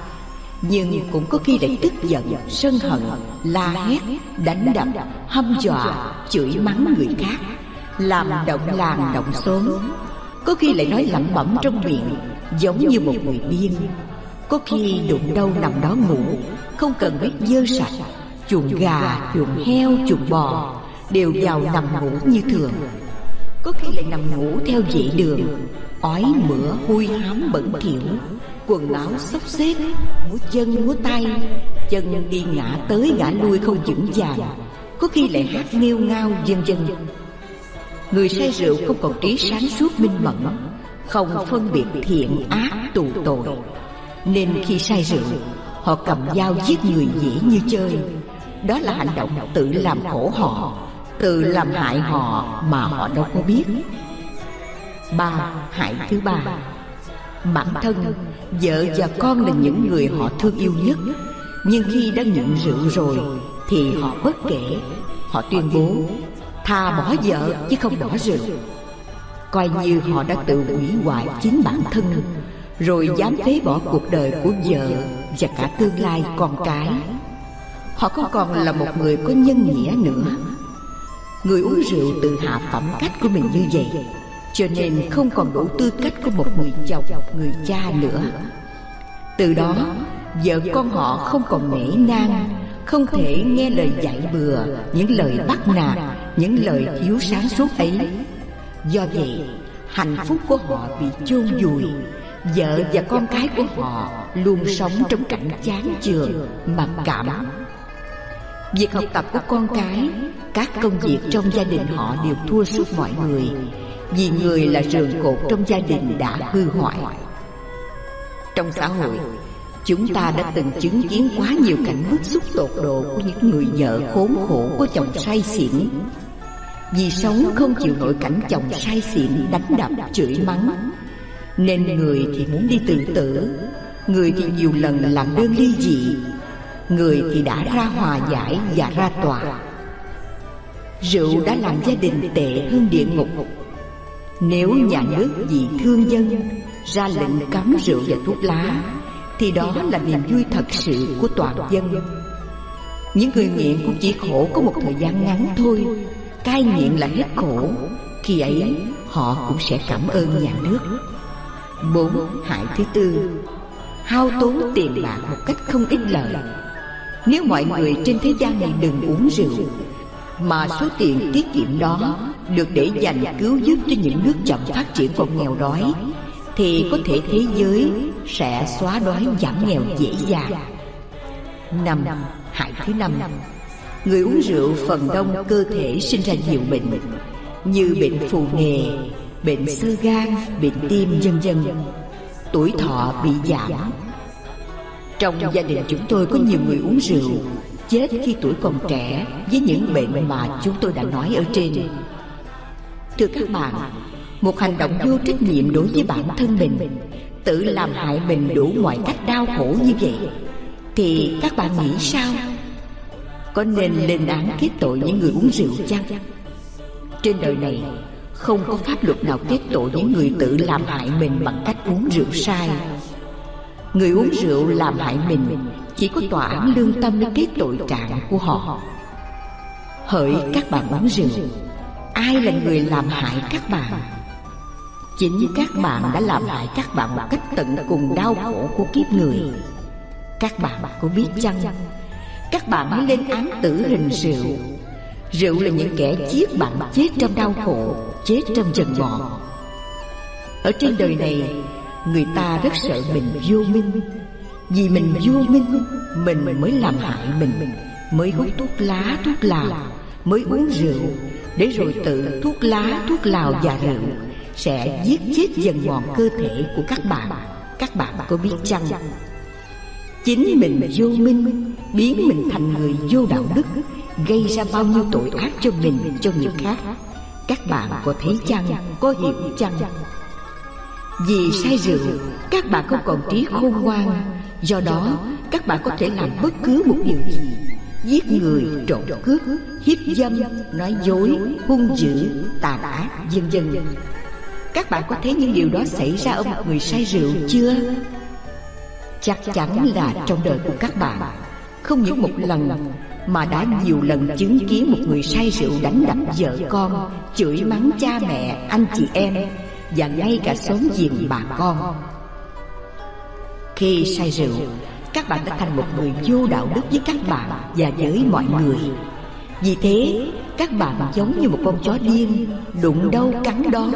Nhưng cũng có khi lại tức giận, Sân hận, La hét, Đánh đập Hâm dọa, Chửi mắng người khác. Làm động làng động xóm. Có khi lại nói lẩm bẩm trong miệng Giống như một người điên. có khi đụng đâu nằm đó ngủ Không cần biết dơ sạch. Chuồng gà, chuồng heo, chuồng bò Đều vào nằm ngủ như thường. Có khi lại nằm ngủ theo dãy đường. Ói mửa hôi hám bẩn thỉu Quần áo xốc xếp Múa chân múa tay. Chân đi ngã tới ngã lui không vững vàng. Có khi lại hát nghêu ngao vân vân Người say rượu không còn trí sáng suốt minh mẫn Không phân biệt thiện ác tù tội. Nên khi say rượu Họ cầm dao giết người dễ như chơi. Đó là hành động tự làm khổ họ Tự làm hại họ mà họ đâu có biết. Ba, hại thứ ba. Bản thân, vợ và con là những người họ thương yêu nhất. Nhưng khi đã nhận rượu rồi Thì họ bất kể. Họ tuyên bố Thà bỏ vợ chứ không bỏ rượu. Coi như họ đã tự hủy hoại chính bản thân rồi dám phế bỏ cuộc đời của vợ và cả tương lai con cái. họ không còn là một người có nhân nghĩa nữa. người uống rượu tự hạ phẩm cách của mình như vậy cho nên không còn đủ tư cách của một người chồng người cha nữa. từ đó vợ con họ không còn nể nang không thể nghe lời dạy bừa những lời bắt nạt những lời thiếu sáng suốt ấy Do vậy hạnh phúc của họ bị chôn vùi. Vợ và con cái của họ luôn sống trong cảnh chán chường, mặc cảm. Việc học tập của con cái, các công việc trong gia đình họ đều thua suốt mọi người Vì người là rường cột trong gia đình đã hư hoại. Trong xã hội, chúng ta đã từng chứng kiến quá nhiều cảnh bức xúc tột độ của những người vợ khốn khổ của chồng say xỉn. Vì sống không chịu nổi cảnh chồng say xỉn đánh đập chửi mắng. Nên người thì muốn đi tự tử Người thì nhiều lần làm đơn ly dị Người thì đã ra hòa giải và ra tòa. Rượu đã làm gia đình tệ hơn địa ngục. Nếu nhà nước vì thương dân Ra lệnh cấm rượu và thuốc lá Thì đó là niềm vui thật sự của toàn dân. Những người nghiện cũng chỉ khổ có một thời gian ngắn thôi Cai nghiện là hết khổ. Khi ấy, họ cũng sẽ cảm ơn nhà nước. Bốn hại thứ tư. Hao tốn tiền bạc một cách không ích lợi nếu mọi người trên thế gian này đừng uống rượu, Mà số tiền tiết kiệm đó Được để dành cứu giúp cho những nước chậm phát triển còn nghèo đói, Thì có thể thế giới sẽ xóa đói giảm nghèo dễ dàng. Năm Hại thứ năm. Người uống rượu phần đông cơ thể sinh ra nhiều bệnh Như bệnh phù nề, bệnh sơ gan, bệnh tim vân vân. Tuổi thọ bị giảm. Trong gia đình chúng tôi có nhiều người uống rượu Chết khi tuổi còn trẻ Với những bệnh mà chúng tôi đã nói ở trên. Thưa các bạn Một hành động vô trách nhiệm đối với bản thân mình Tự làm hại mình đủ mọi cách đau khổ như vậy Thì các bạn nghĩ sao? Có nên lên án kết tội những người uống rượu chăng? Trên đời này Không có pháp luật nào kết tội những người tự làm hại mình bằng cách uống rượu sai. Người uống rượu làm hại mình Chỉ có tòa án lương tâm mới kết tội trạng của họ. Hỡi các bạn uống rượu Ai là người làm hại các bạn? Chính các bạn đã làm hại các bạn một cách tận cùng đau khổ của kiếp người. Các bạn có biết chăng các bạn hãy lên án tử hình rượu. Rượu là những kẻ giết bạn chết trong đau khổ Chết trong dần mòn Ở trên đời này Người ta rất sợ mình vô minh. Vì mình vô minh Mình mới làm hại mình Mới hút thuốc lá, thuốc lào Mới uống rượu. Để rồi tự thuốc lá, thuốc lào và rượu Sẽ giết chết dần mòn cơ thể của các bạn. Các bạn có biết chăng? Chính mình vô minh Biến mình thành người vô đạo đức Gây ra bao nhiêu tội ác cho mình cho người khác. Các bạn có thấy chăng? Có hiểu chăng? Vì say rượu Các bạn không còn trí khôn ngoan. Do đó các bạn có thể làm bất cứ một điều gì. Giết người, trộm cướp, hiếp dâm, nói dối, hung dữ, tàn ác, vân vân. Các bạn có thấy những điều đó xảy ra ở một người say rượu chưa? Chắc chắn là trong đời của các bạn Không những một lần Mà đã nhiều lần chứng kiến một người say rượu đánh đập vợ con Chửi mắng cha mẹ, anh chị em và ngay cả xóm giềng bà con. Khi say rượu các bạn đã thành một người vô đạo đức với các bạn và với mọi người. Vì thế các bạn giống như một con chó điên đụng đâu cắn đó.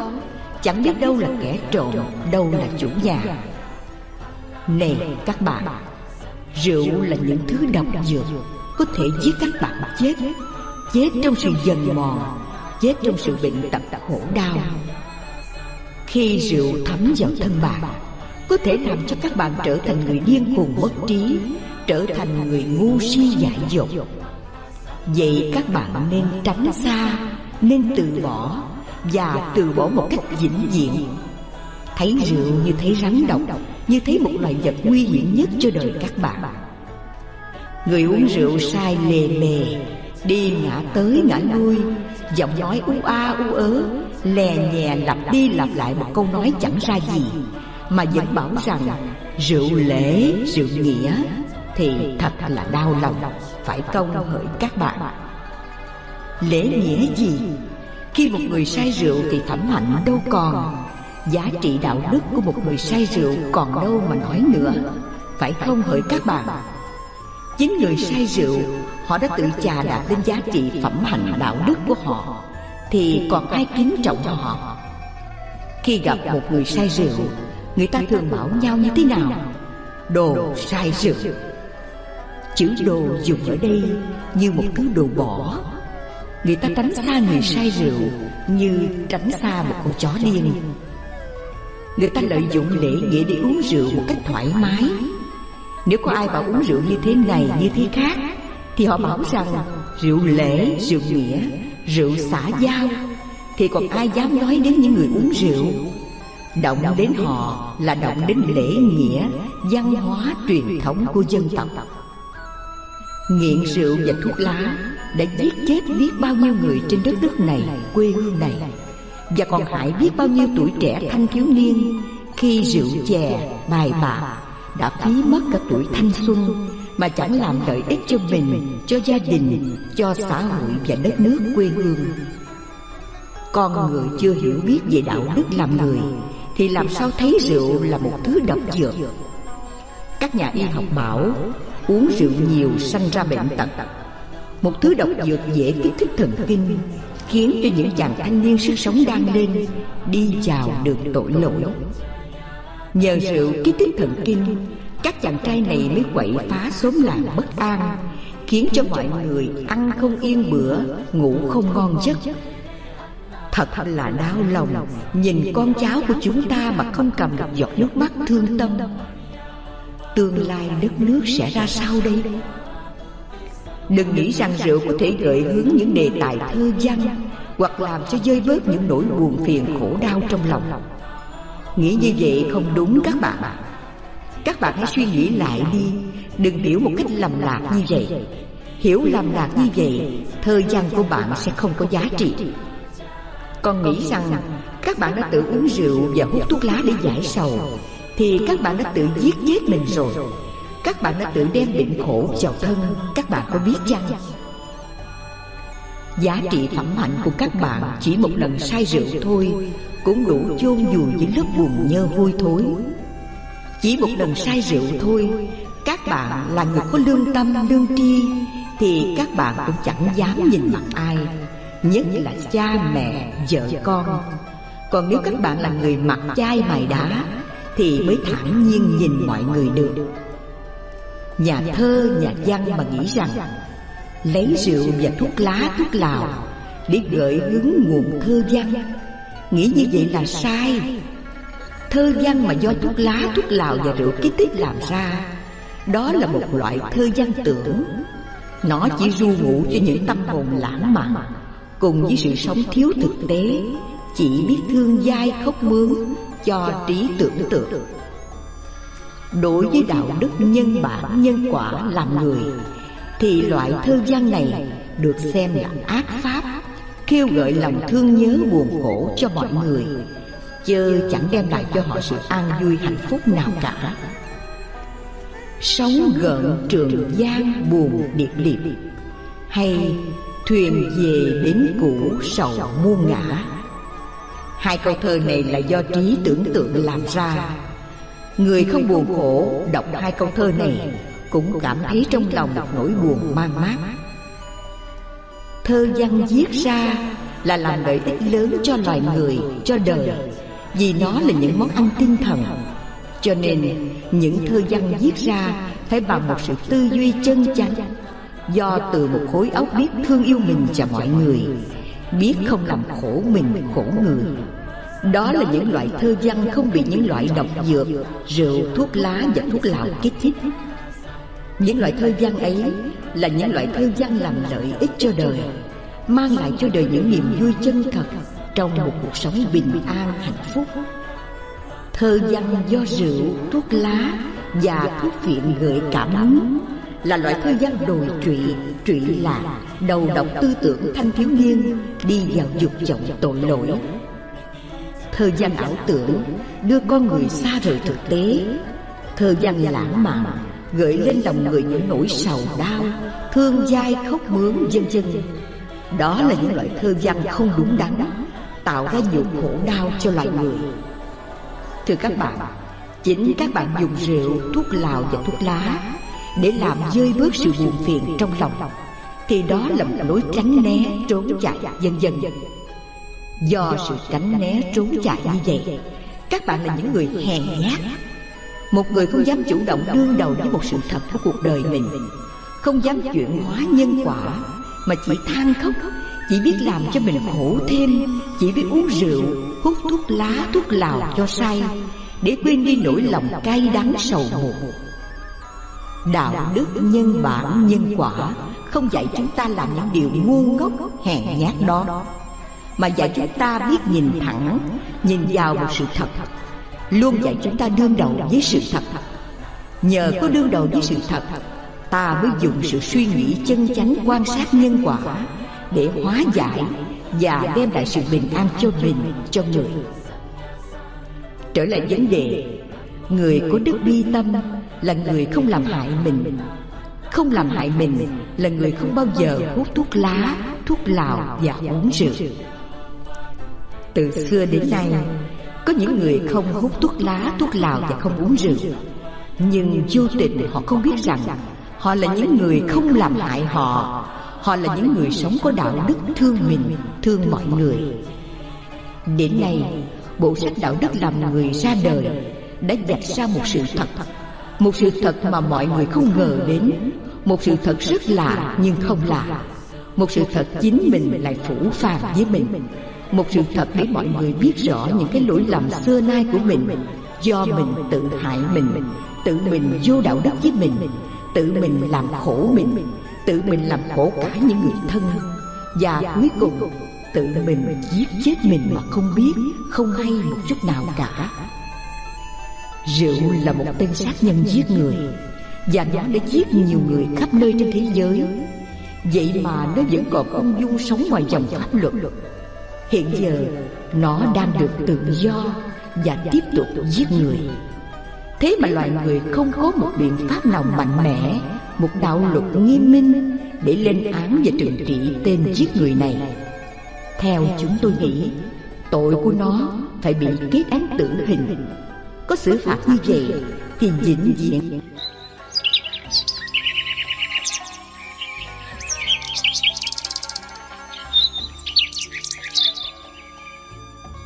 Chẳng biết đâu là kẻ trộm đâu là chủ nhà này các bạn, rượu là những thứ độc dược, có thể giết các bạn chết. Chết trong sự dần mòn chết trong sự bệnh tật khổ đau. Khi rượu thấm vào thân bạn, Có thể làm cho các bạn trở thành người điên cuồng mất trí, Trở thành người ngu si dại dột. Vậy các bạn nên tránh xa, Nên từ bỏ Và từ bỏ một cách vĩnh viễn. Thấy rượu như thấy rắn độc như thấy một loại vật nguy hiểm nhất cho đời các bạn. Người uống rượu sai lề mề, Đi ngã tới ngã lui, Giọng nói u a u ớ, lè nhè lặp đi lặp lại một câu nói chẳng ra gì, mà vẫn bảo rằng rượu lễ, rượu nghĩa thì thật là đau lòng, phải câu hỡi các bạn. Lễ nghĩa gì? Khi một người say rượu thì thẩm hạnh đâu còn giá trị đạo đức của một người say rượu còn đâu mà nói nữa. Phải không hỡi các bạn? Chính người say rượu, họ đã tự chà đạp lên giá trị phẩm hạnh đạo đức của họ, thì còn ai kính trọng họ? Khi gặp một người say rượu, Người ta thường bảo nhau như thế nào? Đồ say rượu. Chữ đồ dùng ở đây như một thứ đồ bỏ. Người ta tránh xa người say rượu Như tránh xa một con chó điên. Người ta lợi dụng lễ nghĩa để uống rượu một cách thoải mái. Nếu có ai bảo uống rượu như thế này như thế khác Thì họ bảo rằng rượu lễ, rượu nghĩa, rượu xã giao. Thì còn ai dám nói đến những người uống rượu? Động đến họ là động đến lễ nghĩa, văn hóa truyền thống của dân tộc. Nghiện rượu và thuốc lá đã giết chết biết bao nhiêu người trên đất nước này, quê hương này. Và còn hại biết bao nhiêu tuổi trẻ thanh thiếu niên Khi rượu chè, bài bạc đã phí mất cả tuổi thanh xuân Mà chẳng làm lợi ích cho mình, cho gia đình, cho xã hội và đất nước quê hương. Con người chưa hiểu biết về đạo đức làm người Thì làm sao thấy rượu là một thứ độc dược? Các nhà y học bảo Uống rượu nhiều sanh ra bệnh tật. Một thứ độc dược dễ kích thích thần kinh Khiến cho những chàng thanh niên sức sống đang lên, Đi vào được tội lỗi. Nhờ sự kích thích thần kinh, Các chàng trai này mới quậy phá xóm làng bất an, Khiến cho mọi người ăn không yên bữa, Ngủ không ngon giấc. Thật là đau lòng Nhìn con cháu của chúng ta mà không cầm được giọt nước mắt thương tâm. Tương lai đất nước sẽ ra sao đây? Đừng nghĩ rằng rượu có thể gợi hướng những đề tài thơ văn Hoặc làm cho dơi bớt những nỗi buồn phiền khổ đau trong lòng. Nghĩ như vậy không đúng các bạn. Các bạn hãy suy nghĩ lại đi. Đừng hiểu một cách lầm lạc như vậy. Hiểu lầm lạc như vậy, Thơ văn của bạn sẽ không có giá trị. Còn nghĩ rằng các bạn đã tự uống rượu và hút thuốc lá để giải sầu, thì các bạn đã tự giết chết mình rồi. Các bạn đã tự đem định khổ vào thân Các bạn có biết chăng? Giá trị phẩm hạnh của các bạn Chỉ một lần say rượu thôi Cũng đủ chôn vùi những lớp buồn nhơ hôi thối. Chỉ một lần say rượu thôi Các bạn là người có lương tâm, lương tri Thì các bạn cũng chẳng dám nhìn mặt ai Nhất là cha mẹ, vợ con. Còn nếu các bạn là người mặt chai mày đá thì mới thản nhiên nhìn mọi người được nhà thơ, nhà văn mà nghĩ rằng, lấy rượu và thuốc lá, thuốc lào để gợi hứng nguồn thơ văn. Nghĩ như vậy là sai. Thơ văn mà do thuốc lá, thuốc lào và rượu kích thích làm ra, đó là một loại thơ văn tưởng. Nó chỉ ru ngủ cho những tâm hồn lãng mạn, cùng với sự sống thiếu thực tế, chỉ biết thương dai khóc mướn cho trí tưởng tượng đối với đạo đức nhân bản nhân quả làm người thì loại thơ văn này được xem là ác pháp kêu gợi lòng thương nhớ buồn khổ cho mọi người chớ chẳng đem lại cho họ sự an vui hạnh phúc nào cả. sống gợn trường giang buồn điệp điệp hay thuyền về bến cũ sầu muôn ngã. Hai câu thơ này là do trí tưởng tượng làm ra Người không buồn khổ đọc hai câu thơ này Cũng cảm thấy trong lòng một nỗi buồn mang mát. Thơ văn viết ra là làm lợi ích lớn cho loài người, cho đời. Vì nó là những món ăn tinh thần. Cho nên những thơ văn viết ra phải bằng một sự tư duy chân chánh Do từ một khối óc biết thương yêu mình và mọi người. biết không làm khổ mình khổ người đó là những loại thơ văn không bị những loại độc dược, rượu, thuốc lá và thuốc lào kích thích. Những loại thơ văn ấy là những loại thơ văn làm lợi ích cho đời, mang lại cho đời những niềm vui chân thật trong một cuộc sống bình an, hạnh phúc. Thơ văn do rượu, thuốc lá và thuốc viện gợi cảm hứng là loại thơ văn đồi trụy trụy lạc, đầu độc tư tưởng thanh thiếu niên đi vào dục vọng tội lỗi thời gian ảo tưởng đưa con người xa rời thực tế. Thời gian lãng mạn gợi lên lòng người những nỗi sầu đau, thương dai khóc mướn, vân vân. Đó là những loại thơ văn không đúng đắn, tạo ra nhiều khổ đau cho loài người. Thưa các bạn, chính các bạn dùng rượu, thuốc lào và thuốc lá để làm rơi bớt sự buồn phiền trong lòng, thì đó là một lối tránh né, trốn chạy, vân vân. Do sự tránh né trốn chạy như vậy Các bạn là những người hèn nhát. Một người không dám chủ động đương đầu với một sự thật của cuộc đời mình. Không dám chuyển hóa nhân quả Mà chỉ than khóc Chỉ biết làm cho mình khổ thêm Chỉ biết uống rượu Hút thuốc lá, thuốc lào cho say Để quên đi nỗi lòng cay đắng sầu muộn. Đạo đức nhân bản nhân quả Không dạy chúng ta làm những điều ngu ngốc hèn nhát đó mà dạy chúng ta biết nhìn thẳng Nhìn vào một sự thật. Luôn dạy chúng ta đương đầu với sự thật. Nhờ có đương đầu với sự thật Ta mới dùng sự suy nghĩ chân chánh quan sát nhân quả Để hóa giải Và đem lại sự bình an cho mình, cho người. Trở lại vấn đề Người có đức bi tâm là người không làm hại mình. Không làm hại mình là người không bao giờ hút thuốc lá, thuốc lào và uống rượu. Từ xưa đến nay Có những người không hút thuốc lá, thuốc lào và không uống rượu. Nhưng vô tình họ không biết rằng Họ là những người không làm hại họ. Họ là những người sống có đạo đức thương mình, thương mọi người. Đến nay, bộ sách đạo đức làm người ra đời đã vạch ra một sự thật. Một sự thật mà mọi người không ngờ đến. Một sự thật rất lạ nhưng không lạ. Một sự thật chính mình lại phủ phàng với mình một sự thật để mọi người biết rõ những cái lỗi lầm xưa nay của mình. Do mình tự hại mình, tự mình vô đạo đức với mình, tự mình làm khổ mình, tự mình làm khổ cả những người thân. Và cuối cùng, tự mình giết chết mình mà không biết, không hay một chút nào cả. Rượu là một tên sát nhân giết người, Và nó đã giết nhiều người khắp nơi trên thế giới. Vậy mà nó vẫn còn ung dung sống ngoài dòng pháp luật. Hiện giờ, nó đang được tự do Và tiếp tục giết người. Thế mà loài người không có một biện pháp nào mạnh mẽ, Một đạo luật nghiêm minh Để lên án và trừng trị tên giết người này. Theo chúng tôi nghĩ, Tội của nó phải bị kết án tử hình. Có xử phạt như vậy Thì vĩnh viễn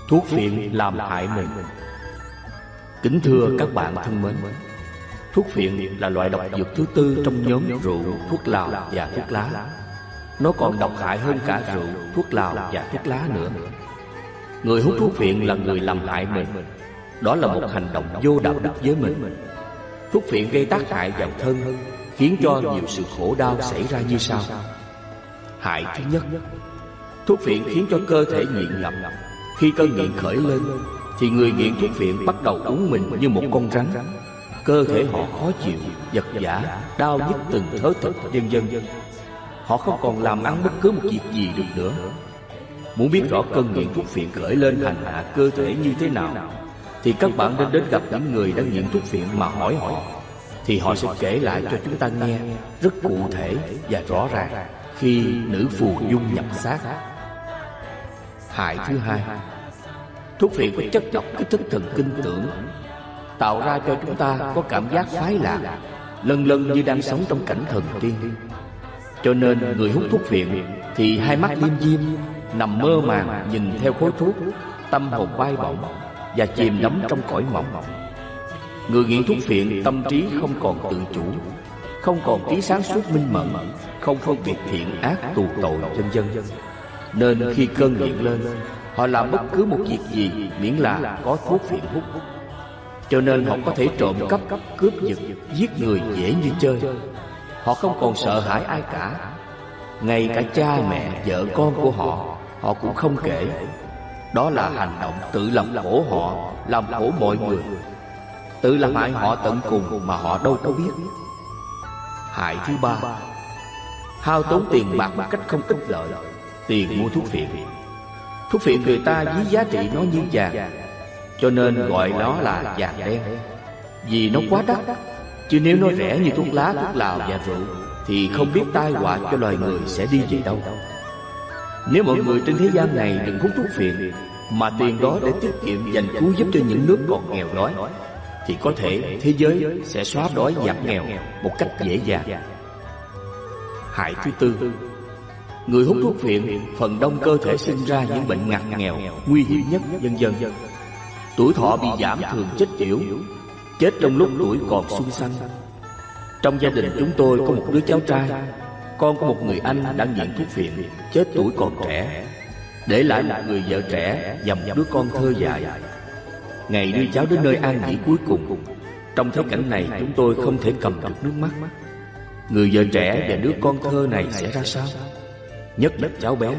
Thuốc phiện làm hại mình. Kính thưa các bạn thân mến Thuốc phiện là loại độc dược thứ tư trong nhóm rượu, thuốc lào và thuốc lá. Nó còn độc hại hơn cả rượu, thuốc lào và thuốc lá nữa. Người hút thuốc phiện là người làm hại mình. Đó là một hành động vô đạo đức với mình. Thuốc phiện gây tác hại vào thân Khiến cho nhiều sự khổ đau xảy ra như sau. Hại thứ nhất Thuốc phiện khiến cho cơ thể nghiện ngập khi cơn nghiện khởi lên Thì người nghiện thuốc phiện bắt đầu uống mình như một con rắn. Cơ thể họ khó chịu, giật giả, đau nhức từng thớ thịt, vân vân Họ không còn làm ăn bất cứ một việc gì được nữa. Muốn biết rõ cơn nghiện thuốc phiện khởi lên hành hạ cơ thể như thế nào thì các bạn nên đến gặp những người đang nghiện thuốc phiện mà hỏi họ thì họ sẽ kể lại cho chúng ta nghe rất cụ thể và rõ ràng khi nữ phù dung nhập xác hại thứ hai. thuốc phiện có chất độc kích thích thần kinh tưởng. tạo ra cho chúng ta có cảm giác phái lạc lần lần như đang sống trong cảnh thần tiên. cho nên người hút thuốc phiện thì hai mắt liêm diêm nằm mơ màng nhìn theo khối thuốc tâm hồn bay bổng và chìm đắm trong cõi mộng. người nghiện thuốc phiện tâm trí không còn tự chủ không còn trí sáng suốt minh mẫn không phân biệt thiện ác tù tội vân vân nên khi cơn nghiện lên, họ làm bất cứ một việc gì miễn là có thuốc phiện hút. Cho nên họ có thể trộm cắp, cướp giật, giết người dễ như chơi. Họ không còn sợ hãi ai cả. Ngay cả cha mẹ, vợ con của họ họ cũng không kể. Đó là hành động tự làm khổ họ, Làm khổ mọi người. Tự làm hại họ tận cùng mà họ đâu có biết. Hại thứ ba, Hao tốn tiền bạc một cách không ích lợi. Tiền mua thuốc phiện. Thuốc phiện người ta với giá trị nó như vàng Cho nên gọi nó là vàng đen. Vì nó quá đắt Chứ nếu nó rẻ như thuốc lá, thuốc lào và rượu Thì không biết tai họa cho loài người sẽ đi về đâu. Nếu mọi người trên thế gian này đừng hút thuốc phiện Mà tiền đó để tiết kiệm dành cứu giúp cho những nước còn nghèo đói Thì có thể thế giới sẽ xóa đói giảm nghèo một cách dễ dàng. Hại thứ tư. Người hút thuốc phiện phần đông cơ thể sinh ra những bệnh ngặt nghèo, nguy hiểm nhất vân dân. Tuổi thọ bị giảm thường chết yểu, chết trong lúc tuổi còn xuân xanh. Trong gia đình chúng tôi có một đứa cháu trai, con của một người anh đã nghiện thuốc phiện, chết tuổi còn trẻ, để lại một người vợ trẻ và một đứa con thơ dại. Ngày đưa cháu đến nơi an nghỉ cuối cùng, trong thế cảnh này chúng tôi không thể cầm được nước mắt. Người vợ trẻ và đứa con thơ này sẽ ra sao? Nhất đất cháu bé.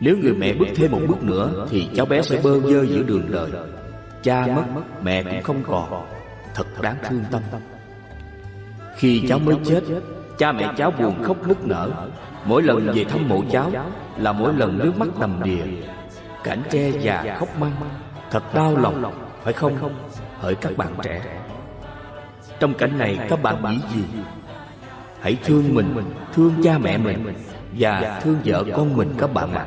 Nếu người mẹ bước thêm một bước nữa Thì cháu bé sẽ bơ vơ giữa đường đời. Cha mất, mẹ cũng không còn. Thật đáng thương tâm. Khi cháu mới chết Cha mẹ cháu buồn khóc nức nở. Mỗi lần về thăm mộ cháu Là mỗi lần nước mắt đầm đìa. Cảnh tre già khóc măng. Thật đau lòng Phải không? Hỡi các bạn trẻ. Trong cảnh này các bạn nghĩ gì? Hãy thương mình Thương cha mẹ mình và thương vợ con mình các bạn ạ.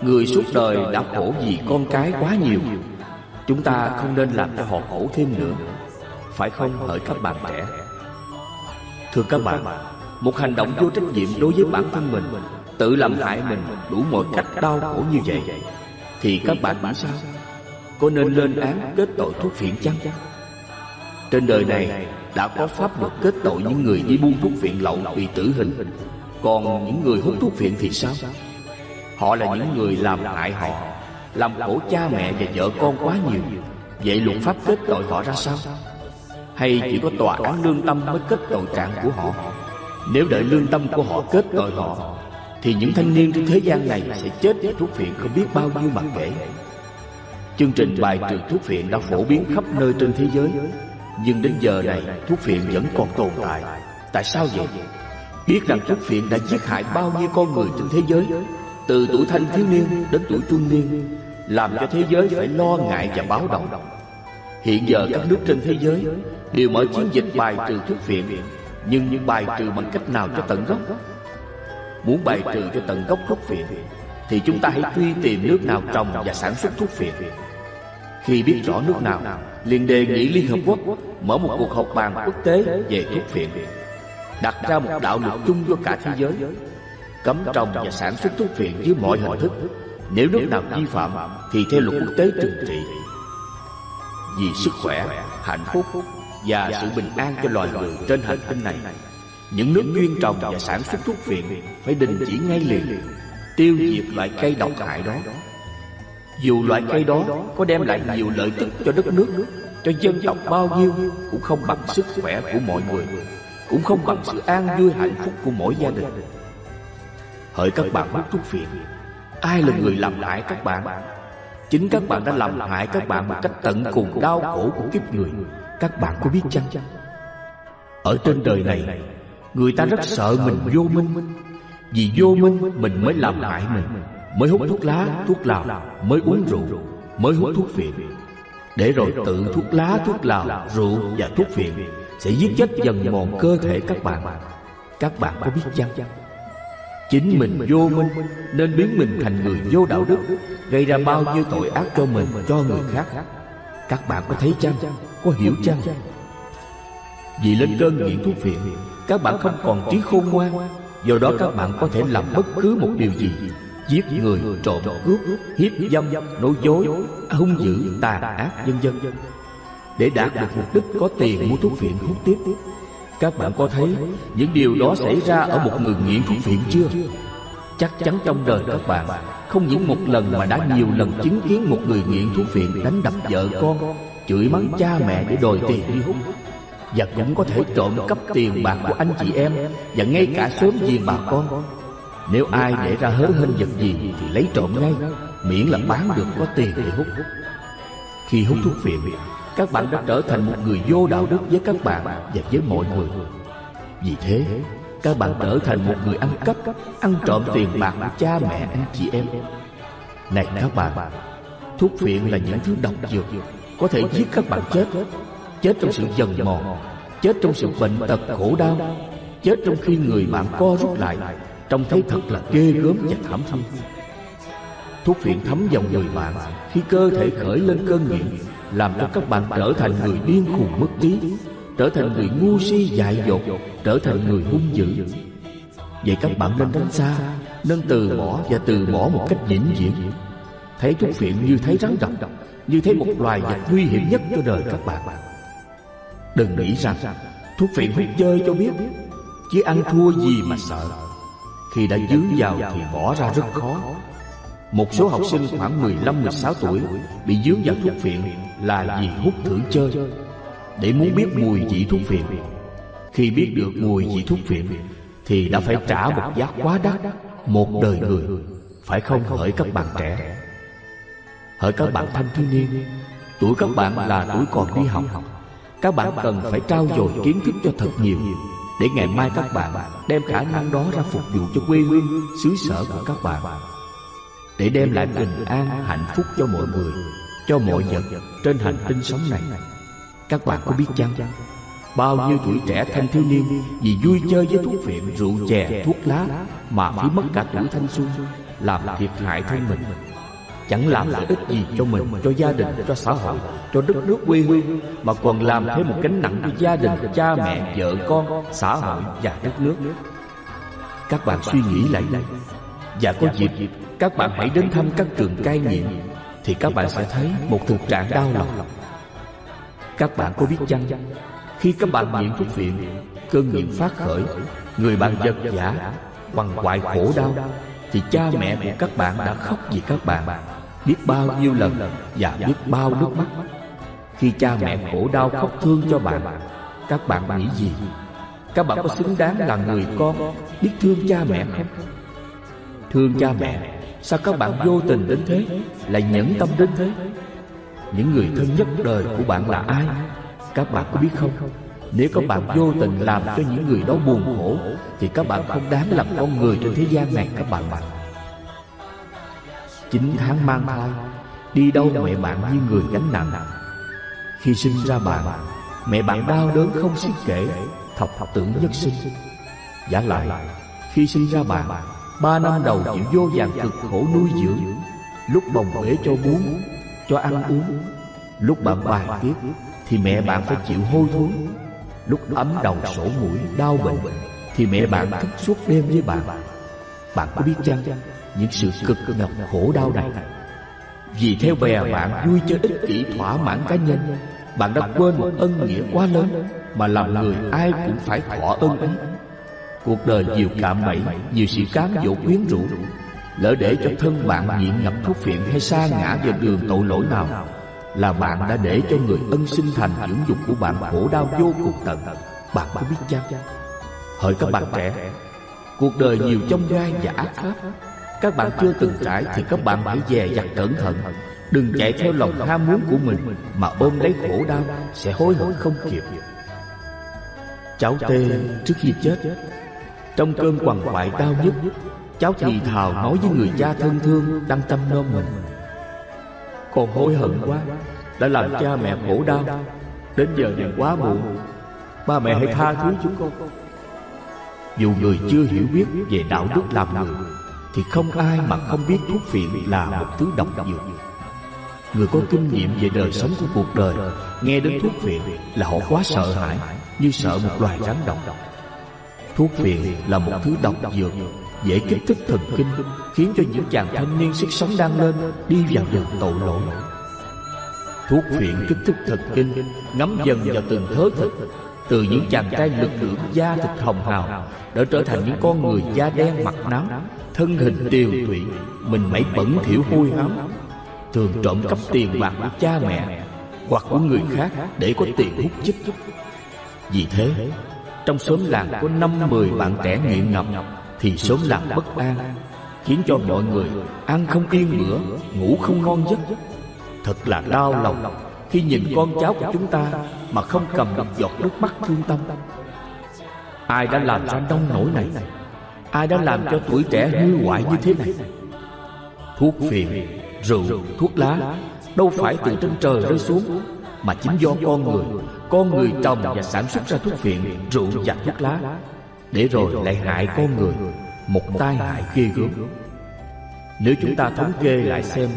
Người suốt đời đã khổ vì con cái quá nhiều chúng ta không nên làm cho họ khổ thêm nữa. Phải không hỡi các bạn trẻ? Thưa các bạn một hành động vô trách nhiệm đối với bản thân mình tự làm hại mình đủ mọi cách đau khổ như vậy thì các bạn nghĩ sao? Có nên lên án kết tội thuốc phiện chăng? Trên đời này đã có pháp luật kết tội những người đi buôn thuốc phiện lậu bị tử hình còn những người hút thuốc phiện thì sao? Họ là những người làm hại họ, Làm khổ cha mẹ và vợ con quá nhiều. Vậy luật pháp kết tội họ ra sao? Hay chỉ có tòa án lương tâm mới kết tội trạng của họ? Nếu đợi lương tâm của họ kết tội họ, Thì những thanh niên trên thế gian này sẽ chết với thuốc phiện không biết bao nhiêu mặt kể Chương trình bài trừ thuốc phiện đã phổ biến khắp nơi trên thế giới, Nhưng đến giờ này, thuốc phiện vẫn còn tồn tại. Tại sao vậy? Biết rằng thuốc phiện đã giết hại bao nhiêu con người trên thế giới, Từ tuổi thanh thiếu niên đến tuổi trung niên, Làm cho thế giới phải lo ngại và báo động. Hiện giờ các nước trên thế giới Đều mở chiến dịch bài trừ thuốc phiện Nhưng những bài trừ bằng cách nào cho tận gốc? Muốn bài trừ cho tận gốc thuốc phiện Thì chúng ta hãy truy tìm nước nào trồng và sản xuất thuốc phiện Khi biết rõ nước nào, liền đề nghị Liên Hợp Quốc Mở một cuộc họp bàn quốc tế về thuốc phiện đặt ra một đạo luật chung cho cả thế giới cấm trồng và sản xuất thuốc phiện dưới mọi hình thức. nếu nước nào vi phạm thì theo luật quốc tế trừng trị. vì sức khỏe hạnh phúc và sự bình an cho loài người trên hành tinh này. những nước chuyên trồng và sản xuất thuốc phiện phải đình chỉ ngay liền tiêu diệt loại cây độc hại đó. dù loại cây đó có đem lại nhiều lợi tức cho đất nước cho dân tộc bao nhiêu cũng không bằng sức khỏe của mọi người cũng không bằng sự an vui hạnh phúc của mỗi gia đình. Hỡi các bạn hút thuốc phiện ai là người làm hại các bạn? Chính các bạn đã làm hại các bạn một cách tận cùng đau khổ của kiếp người. Các bạn có biết chăng? Ở trên đời này, người ta rất sợ mình vô minh. Vì vô minh, mình mới làm hại mình, mới hút thuốc lá, thuốc lào, mới uống rượu, mới hút thuốc phiện. Để rồi tự thuốc lá, thuốc lào, rượu và thuốc phiện sẽ giết chết dần mòn cơ thể các bạn. Các bạn có biết chăng? Chính mình vô minh nên biến mình thành người vô đạo đức, gây ra bao nhiêu tội ác cho mình, cho người khác. Các bạn có thấy chăng? Có hiểu chăng? Vì lên cơn nghiện thuốc phiện, các bạn không còn trí khôn ngoan. Do đó các bạn có thể làm bất cứ một điều gì. Giết người, trộm cướp, hiếp dâm, nói dối, hung dữ tà ác, vân vân để đạt được mục đích có tiền mua thuốc phiện hút tiếp. Các bạn có thấy những điều đó xảy ra ở một người nghiện thuốc phiện chưa? Chắc chắn trong đời các bạn, không những một lần mà đã nhiều lần chứng kiến một người nghiện thuốc phiện đánh đập vợ con, chửi mắng cha mẹ để đòi tiền đi hút. Và cũng có thể trộm cắp tiền bạc của anh chị em và ngay cả sớm giềng bà con. Nếu ai để ra hớ hên vật gì thì lấy trộm ngay, miễn là bán được có tiền để hút. Khi hút thuốc phiện các bạn đã trở thành một người vô đạo đức với các bạn và với mọi người. Vì thế, các bạn trở thành một người ăn cắp, ăn trộm tiền bạc của cha mẹ anh chị em. Này các bạn, thuốc phiện là những thứ độc dược, có thể giết các bạn chết. Chết trong sự dần mòn, chết trong sự bệnh tật khổ đau, chết trong khi người bạn co rút lại. Trông thấy thật là ghê gớm và thảm thương thuốc phiện thấm vào người bạn. Khi cơ thể khởi lên cơn nghiện, làm cho các bạn trở thành người điên khùng mất trí, trở thành người ngu si dại dột, trở thành người hung dữ. Vậy các bạn nên tránh xa, Nên từ bỏ và từ bỏ một cách vĩnh viễn. Thấy thuốc phiện như thấy rắn độc Như thấy một loài vật nguy hiểm nhất cho đời các bạn. Đừng nghĩ rằng thuốc phiện hút chơi cho biết Chứ ăn thua gì mà sợ. Khi đã dướng vào thì bỏ ra rất khó. Một số học sinh khoảng 15-16 tuổi Bị dướng vào thuốc phiện là vì hút thử chơi. Để muốn biết mùi vị thuốc phiện Khi biết được mùi vị thuốc phiện Thì đã phải trả một giá quá đắt Một đời người Phải không hỡi các bạn trẻ? Hỡi các bạn thanh thiếu niên Tuổi các bạn là tuổi còn đi học Các bạn cần phải trao dồi kiến thức cho thật nhiều Để ngày mai các bạn đem khả năng đó ra phục vụ cho quê hương, xứ sở của các bạn. Để đem lại bình an, hạnh phúc cho mọi người Cho mọi vật trên hành tinh sống này. Các bạn có biết chăng? Bao nhiêu tuổi trẻ thanh thiếu niên Vì vui chơi với thuốc phiện, rượu chè, thuốc lá Mà phí mất cả tuổi thanh xuân Làm thiệt hại thân mình. Chẳng làm lợi ích gì cho mình, cho gia đình, cho xã hội, cho đất nước quê hương. Mà còn làm thêm một gánh nặng cho gia đình, cha mẹ, vợ con, xã hội và đất nước Các bạn suy nghĩ lại Và có dịp các bạn hãy đến thăm các trường cai nghiện, Thì các bạn sẽ thấy một thực trạng đau lòng. Các bạn có biết chăng, Khi các bạn nghiện thuốc viện Cơn nghiện phát khởi, Người bạn giật giả, Bằng hoại khổ đau, Thì cha mẹ của các bạn đã khóc vì các bạn. Biết bao nhiêu lần và biết bao nước mắt. Khi cha mẹ khổ đau khóc thương cho bạn, các bạn nghĩ gì? Các bạn có xứng đáng là người con, biết thương cha mẹ không? Thương cha mẹ sao các bạn vô tình đến thế? Lại nhẫn tâm đến thế? Những người thân nhất đời của bạn là ai? Các bạn có biết không? Nếu các bạn vô tình làm cho những người đó buồn khổ, thì các bạn không đáng làm con người trên thế gian này các bạn. Bạn. Chín tháng mang thai, Đi đâu mẹ bạn như người gánh nặng. Khi sinh ra bạn, Mẹ bạn đau đớn không xiết kể Thọc thọc tưởng nhất sinh. Giả lại, Khi sinh ra bạn Ba năm đầu chịu vô vàng cực khổ nuôi dưỡng. Lúc bồng bế cho bú Cho ăn uống. Lúc bạn bài tiết Thì mẹ bạn phải chịu hôi thối. Lúc ấm đầu sổ mũi, đau bệnh, Thì mẹ bạn thức suốt đêm với bạn. Bạn có biết chăng, những sự cực nhọc khổ đau này? Vì theo bè bạn vui chơi ích kỷ thỏa mãn cá nhân, bạn đã quên một ân nghĩa quá lớn mà làm người ai cũng phải thọ ân ấy cuộc đời nhiều cạm bẫy nhiều sự cám dỗ quyến rũ. lỡ để cho thân bạn nghiện ngập thuốc phiện hay sa ngã vào đường tội lỗi nào? là bạn đã để cho người ân sinh thành dưỡng dục của bạn khổ đau vô cùng tận. bạn có biết chăng? Hỡi các bạn trẻ cuộc đời nhiều trong gai và ác pháp các bạn chưa từng trải thì các bạn hãy dè dặt cẩn thận. Đừng chạy theo lòng ham muốn của mình Mà ôm lấy khổ đau Sẽ hối hận không kịp Cháu Tê trước khi chết trong cơn quằn quại đau nhất Cháu thì thào nói với người cha thân thương Đang tâm nom mình. Con hối hận quá, Đã làm cha mẹ khổ đau, Đến giờ này quá muộn, Ba mẹ hãy tha thứ chúng con. Dù người chưa hiểu biết về đạo đức làm người, thì không ai mà không biết thuốc phiện là một thứ độc dược. Người có kinh nghiệm về đời sống của cuộc đời, Nghe đến thuốc phiện là họ quá sợ hãi, Như sợ một loài rắn độc. Thuốc phiện là một thứ độc dược, Dễ kích thích thần kinh, Khiến cho những chàng thanh niên sức sống đang lên Đi vào đường tội lỗi. Thuốc phiện kích thích thần kinh Ngắm dần vào từng thớ thịt, Từ những chàng trai lực lượng da thịt hồng hào Đã trở thành những con người da đen mặt náo thân hình tiều tụy, mình mẩy bẩn thiểu hôi hám, thường trộm cắp tiền bạc của cha mẹ hoặc của người khác để có tiền hút chích. Vì thế trong xóm làng có năm mười bạn trẻ nghiện ngập thì xóm làng bất an khiến cho mọi người ăn không yên bữa ngủ không ngon giấc. Thật là đau lòng khi nhìn con cháu của chúng ta mà không cầm được giọt nước mắt thương tâm. Ai đã làm ra nông nổi này? Ai đã làm cho tuổi trẻ hư hoại như thế này? Thuốc phiện, rượu, thuốc lá Đâu phải từ trên trời rơi xuống Mà chính do con người con người trồng và sản xuất ra thuốc phiện, rượu và thuốc lá. Để rồi lại hại con người Một tai hại ghê gớm. Nếu chúng ta thống kê lại xem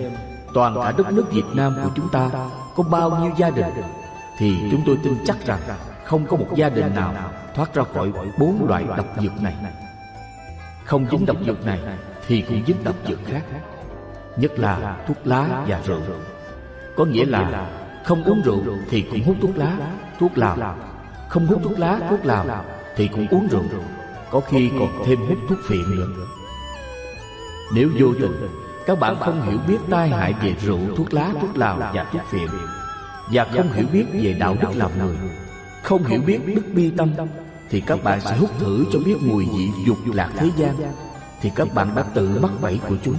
Toàn cả đất nước Việt Nam của chúng ta Có bao nhiêu gia đình? Thì chúng tôi tin chắc rằng Không có một gia đình nào thoát ra khỏi bốn loại độc dược này. Không dính độc dược này Thì cũng dính độc dược khác. Nhất là thuốc lá và rượu. Có nghĩa là không uống rượu thì cũng hút thuốc lá Thuốc lào Không hút thuốc lá, thuốc lào Thì cũng uống rượu. Có khi còn thêm hút thuốc phiện nữa. Nếu vô tình Các bạn không hiểu biết tai hại về rượu, thuốc lá, thuốc lào và thuốc phiện Và không hiểu biết về đạo đức làm người Không hiểu biết đức bi tâm thì các bạn sẽ hút thử cho biết mùi vị dục lạc thế gian thì các bạn đã tự mắc bẫy của chúng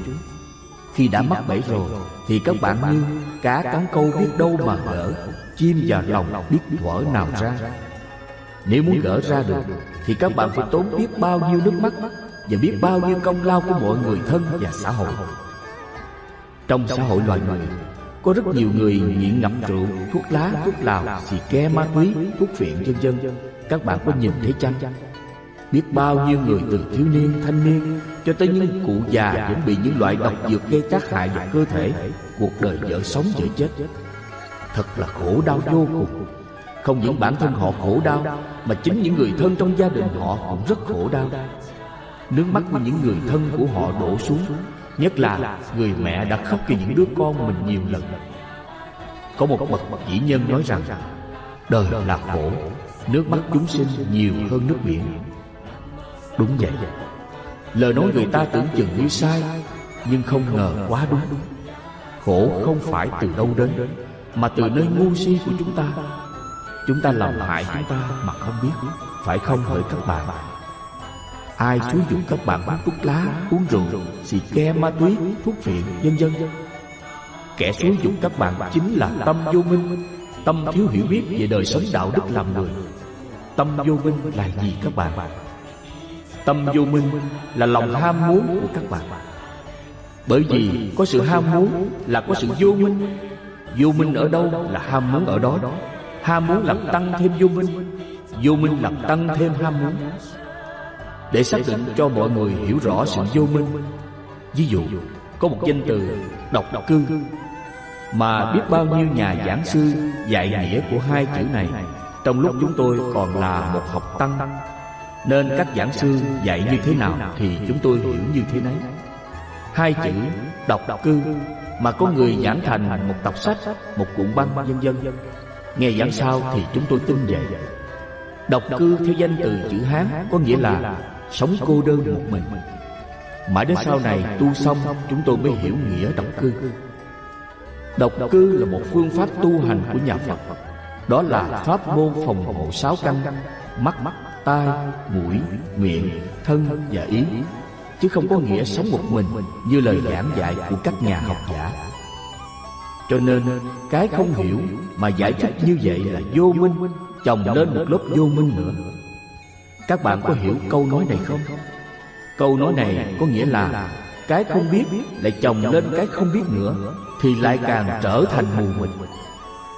khi đã mắc bẫy rồi, thì các bạn như cá cắn câu biết đâu mà gỡ, chim vào lòng biết thuở nào ra. Nếu muốn gỡ ra được, thì các bạn phải tốn biết bao nhiêu nước mắt và biết bao nhiêu công lao của mọi người thân và xã hội. Trong xã hội loài người, có rất nhiều người nghiện ngập rượu, thuốc lá, thuốc lào, xì ke, ma túy, thuốc phiện, vân vân. Các bạn có nhìn thấy chăng? Biết bao nhiêu người từ thiếu niên, thanh niên, cho tới những cụ già vẫn bị những loại độc dược gây tác hại vào cơ thể, cuộc đời vợ sống vợ chết. Thật là khổ đau vô cùng. Không những bản thân họ khổ đau, mà chính những người thân trong gia đình họ cũng rất khổ đau. Nước mắt của những người thân của họ đổ xuống, nhất là người mẹ đã khóc cho những đứa con mình nhiều lần. Có một bậc chỉ nhân nói rằng, đời là khổ, Nước mắt chúng sinh nhiều hơn nước biển. Đúng vậy. Lời nói người ta tưởng chừng như sai Nhưng không ngờ quá đúng. Khổ không phải từ đâu đến Mà từ nơi ngu si của chúng ta. Chúng ta làm hại chúng ta mà không biết Phải không hỡi các bạn? Ai xúi dụng các bạn hút thuốc lá, uống rượu, xì ke ma túy, thuốc phiện, vân vân? Kẻ xúi dụng các bạn chính là tâm vô minh Tâm thiếu hiểu biết về đời sống đạo đức làm người. Tâm vô minh là gì các bạn? Tâm vô minh là lòng ham muốn của các bạn. Bởi vì có sự ham muốn là có sự vô minh. Vô minh ở đâu là ham muốn ở đó? Ham muốn làm tăng thêm vô minh. Vô minh làm tăng thêm ham muốn. Để xác định cho mọi người hiểu rõ sự vô minh, Ví dụ, Có một danh từ độc cư Mà biết bao nhiêu nhà giảng sư Dạy nghĩa của hai chữ này. Trong lúc chúng tôi còn là một học tăng nên các giảng sư dạy như thế nào Thì chúng tôi hiểu như thế nấy. Hai chữ đọc cư Mà có người giảng thành một tập sách Một cuộn băng vân vân Nghe giảng sao thì chúng tôi tin vậy. Độc cư theo danh từ chữ Hán Có nghĩa là sống cô đơn một mình. Mãi đến sau này tu xong Chúng tôi mới hiểu nghĩa độc cư. Độc cư. Là một phương pháp tu hành của nhà Phật. Đó là pháp môn phòng hộ sáu căn Mắt, tai, mũi, miệng, thân và ý Chứ không có nghĩa sống một mình Như lời giảng dạy của các nhà học giả. Cho nên cái không hiểu Mà giải thích như vậy là vô minh Chồng lên một lớp vô minh nữa. Các bạn có hiểu câu nói này không? Câu nói này có nghĩa là Cái không biết lại chồng lên cái không biết nữa Thì lại càng trở thành mù mịt.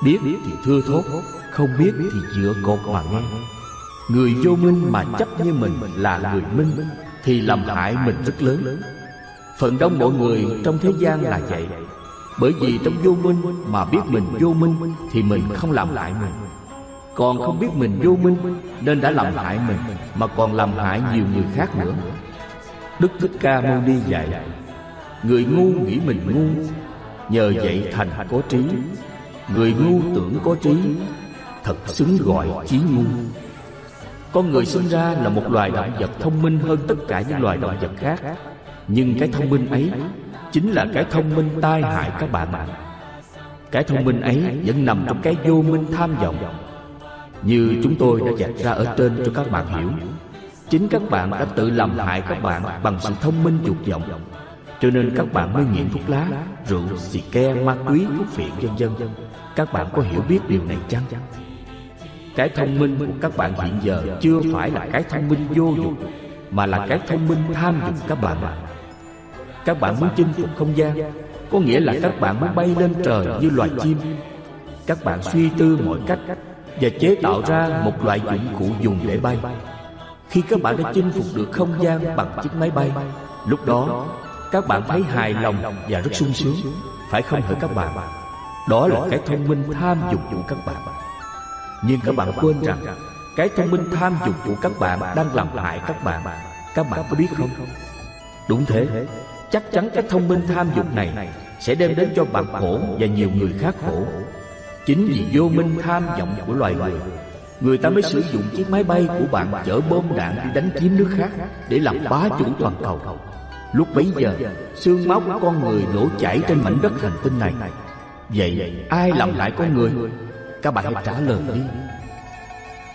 Biết thì thưa thốt Không biết thì dựa cột mà nghe. Người vô minh mà chấp như mình là người minh, Thì làm hại mình rất lớn. Phần đông mọi người trong thế gian là vậy. Bởi vì trong vô minh mà biết mình vô minh, Thì mình không làm hại mình. Còn không biết mình vô minh, Nên đã làm hại mình, Mà còn làm hại nhiều người khác nữa. Đức Thích Ca Mâu Ni dạy, Người ngu nghĩ mình ngu, Nhờ vậy thành có trí. Người ngu tưởng có trí, Thật xứng gọi trí ngu. Con người sinh ra là một loài động vật thông minh hơn tất cả những loài động vật khác Nhưng cái thông minh ấy Chính là cái thông minh tai hại các bạn ạ Cái thông minh ấy vẫn nằm trong cái vô minh tham vọng Như chúng tôi đã dạch ra ở trên cho các bạn hiểu Chính các bạn đã tự làm hại các bạn bằng sự thông minh dục vọng cho nên các bạn mới nghiện thuốc lá, rượu, xì ke, ma túy, thuốc phiện vân vân. Các bạn có hiểu biết điều này chăng? Cái thông minh của các bạn hiện giờ chưa phải là cái thông minh vô dụng, Mà là cái thông minh tham dục các bạn. Các bạn muốn chinh phục không gian, Có nghĩa là các bạn muốn bay lên trời như loài chim. Các bạn suy tư mọi cách Và chế tạo ra một loại dụng cụ dùng để bay. Khi các bạn đã chinh phục được không gian bằng chiếc máy bay, Lúc đó các bạn thấy hài lòng và rất sung sướng, Phải không hỡi các bạn? Đó là cái thông minh tham dục của các bạn. Nhưng các bạn quên rằng Cái thông minh tham dục của các bạn Đang làm hại các bạn. Các bạn có biết không? Đúng thế. Chắc chắn cái thông minh tham dục này Sẽ đem đến cho bạn khổ và nhiều người khác khổ. Chính vì vô minh tham vọng của loài người Người ta mới sử dụng chiếc máy bay của bạn chở bom đạn đi đánh chiếm nước khác Để làm bá chủ toàn cầu. Lúc bấy giờ Xương máu của con người đổ chảy trên mảnh đất hành tinh này. Vậy ai làm lại con người các bạn hãy trả lời đi.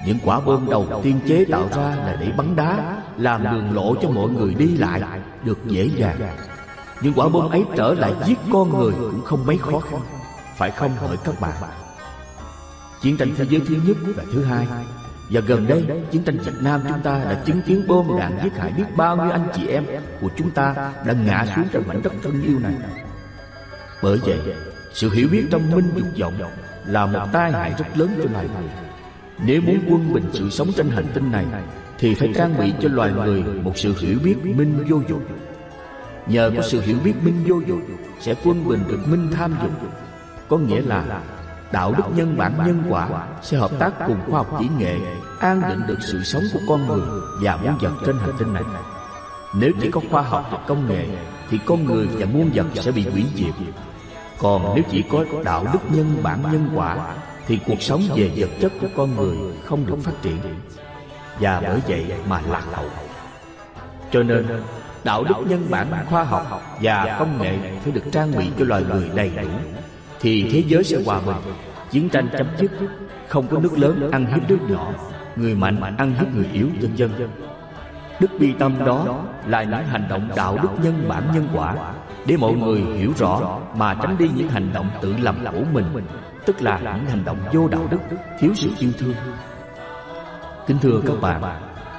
Những quả bom đầu tiên chế tạo ra là để bắn đá, Làm đường lộ cho mọi người đi lại, Được dễ dàng. Những quả bom ấy trở lại giết con người Cũng không mấy khó khăn. Phải không hỏi các bạn? Chiến tranh thế giới thứ nhất và thứ hai. Và gần đây, chiến tranh Việt Nam chúng ta đã chứng kiến bom đạn giết hại biết bao nhiêu anh chị em của chúng ta đã ngã xuống trên mảnh đất thân yêu này. Bởi vậy, sự hiểu biết trong minh dục vọng là một tai hại rất lớn cho loài người. Nếu muốn quân bình sự sống trên hành tinh này Thì phải trang bị cho loài người một sự hiểu biết minh vô dụng. Nhờ có sự hiểu biết minh vô dụng Sẽ quân bình được minh tham dục. Có nghĩa là đạo đức nhân bản nhân quả sẽ hợp tác cùng khoa học kỹ nghệ an định được sự sống của con người và muôn vật trên hành tinh này. nếu chỉ có khoa học và công nghệ thì con người và muôn vật sẽ bị hủy diệt còn nếu chỉ có đạo đức nhân bản nhân quả, thì cuộc sống về vật chất của con người không được phát triển. Và bởi vậy mà lạc hậu. Cho nên, đạo đức nhân bản khoa học và công nghệ phải được trang bị cho loài người đầy đủ, thì thế giới sẽ hòa bình, chiến tranh chấm dứt, không có nước lớn ăn hiếp nước nhỏ, người mạnh ăn hiếp người yếu, vân vân. Đức bi tâm đó là những hành động đạo đức nhân bản nhân quả để mọi người hiểu rõ mà tránh đi những hành động tự làm khổ mình tức là những hành động vô đạo đức thiếu sự yêu thương. kính thưa các bạn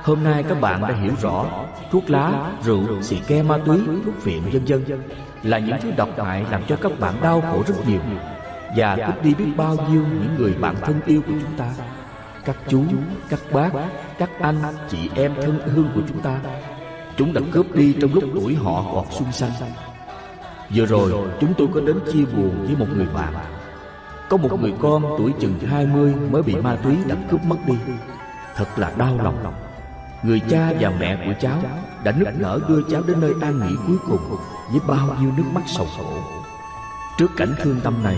hôm nay các bạn đã hiểu rõ thuốc lá rượu xì ke ma túy thuốc phiện vân vân. là những thứ độc hại làm cho các bạn đau khổ rất nhiều. và cướp đi biết bao nhiêu những người bạn thân yêu của chúng ta các chú các bác các anh chị em thân hương của chúng ta. chúng đã cướp đi trong lúc tuổi họ còn xuân xanh vừa rồi, chúng tôi có đến chia buồn với một người bạn. Có một người con tuổi chừng 20 mới bị ma túy đã cướp mất đi. Thật là đau lòng. Người cha và mẹ của cháu đã nức nở đưa cháu đến nơi an nghỉ cuối cùng với bao nhiêu nước mắt sầu khổ. Trước cảnh thương tâm này,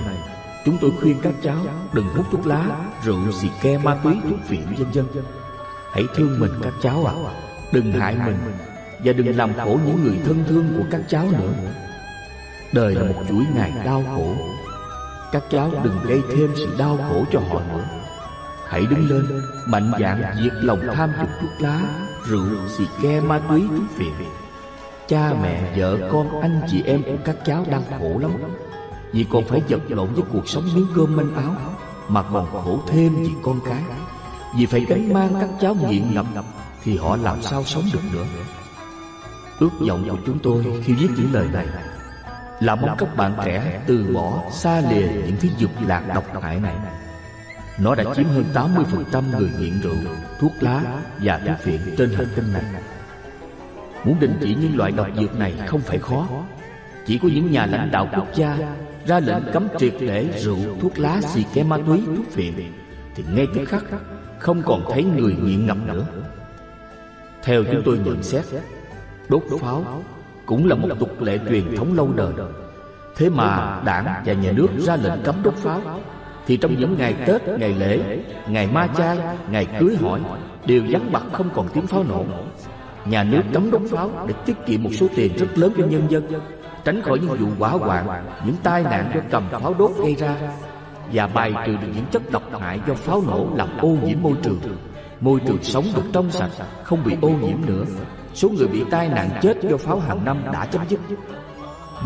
chúng tôi khuyên các cháu đừng hút thuốc lá, rượu, xì ke, ma túy thuốc phiện vân vân. Hãy thương mình các cháu ạ. À. đừng hại mình và đừng làm khổ những người thân thương của các cháu nữa đời là một chuỗi ngày đau khổ. Các cháu đừng gây thêm sự đau khổ cho họ nữa. Hãy đứng lên mạnh dạn diệt lòng tham dục thuốc lá rượu xì ke ma túy thuốc phiện. Cha mẹ vợ con anh chị em của các cháu đang khổ lắm. vì còn phải vật lộn với cuộc sống miếng cơm manh áo. Mà còn khổ thêm vì con cái. Vì phải gánh mang các cháu nghiện ngập Thì họ làm sao sống được nữa. Ước vọng của chúng tôi khi viết những lời này Là mong các bạn trẻ từ bỏ xa lìa những thứ dục lạc độc hại này. Nó đã chiếm hơn 80% người nghiện rượu, thuốc lá và thuốc phiện trên hành tinh này. Muốn đình chỉ những loại độc dược này không phải khó. Chỉ có những nhà lãnh đạo quốc gia ra lệnh cấm triệt để rượu, thuốc lá, xì ke ma túy, thuốc phiện. Thì ngay tức khắc không còn thấy người nghiện ngập nữa. Theo chúng tôi nhận xét, đốt pháo cũng là một tục lệ truyền thống lâu đời. Thế mà đảng và nhà nước ra lệnh cấm đốt pháo thì trong những ngày Tết, ngày lễ, ngày ma chay, ngày cưới hỏi đều vắng bặt không còn tiếng pháo nổ. Nhà nước cấm đốt pháo để tiết kiệm một số tiền rất lớn cho nhân dân tránh khỏi những vụ hỏa hoạn, những tai nạn do cầm pháo đốt gây ra và bài trừ được những chất độc hại do pháo nổ làm ô nhiễm môi trường. Môi trường sống được trong sạch, không bị ô nhiễm nữa. Số người bị tai nạn chết do pháo hàng năm đã chấm dứt.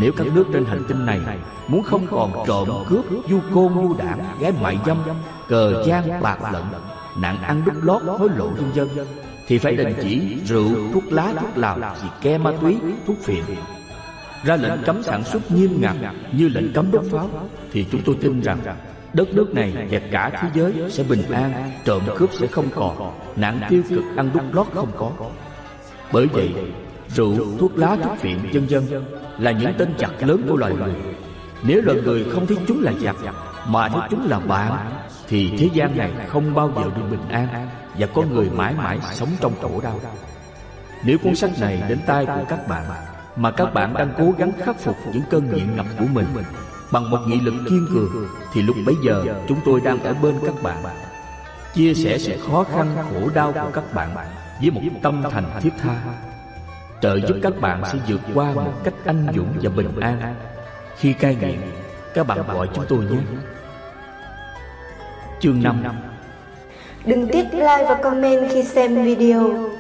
Nếu các nước trên hành tinh này muốn không còn trộm cướp, du côn du đảng, gái mại dâm, cờ gian bạc lận, nạn ăn đúc lót, hối lộ nhân dân, thì phải đình chỉ rượu, thuốc lá, thuốc lào, xì ke ma túy, thuốc phiện ra lệnh cấm sản xuất nghiêm ngặt như lệnh cấm đốt pháo thì chúng tôi tin rằng đất nước này và cả thế giới sẽ bình an trộm cướp sẽ không còn nạn tiêu cực ăn đút lót không có bởi vậy rượu thuốc lá thuốc phiện vân vân là những tên chặt lớn của loài người. nếu loài người không thấy chúng là giặc mà thấy chúng là bạn thì thế gian này không bao giờ được bình an và con người mãi mãi sống trong khổ đau. nếu cuốn sách này đến tay của các bạn mà các bạn đang cố gắng khắc phục những cơn nghiện ngập của mình bằng một nghị lực kiên cường thì lúc bấy giờ chúng tôi đang ở bên các bạn. chia sẻ sự khó khăn khổ đau của các bạn với một tâm thành thiết tha. Trợ giúp các bạn sẽ vượt qua một cách anh dũng và bình an. Khi cai nghiện, các bạn gọi chúng tôi nhé. Chương 5 Đừng tiếc like và comment khi xem video.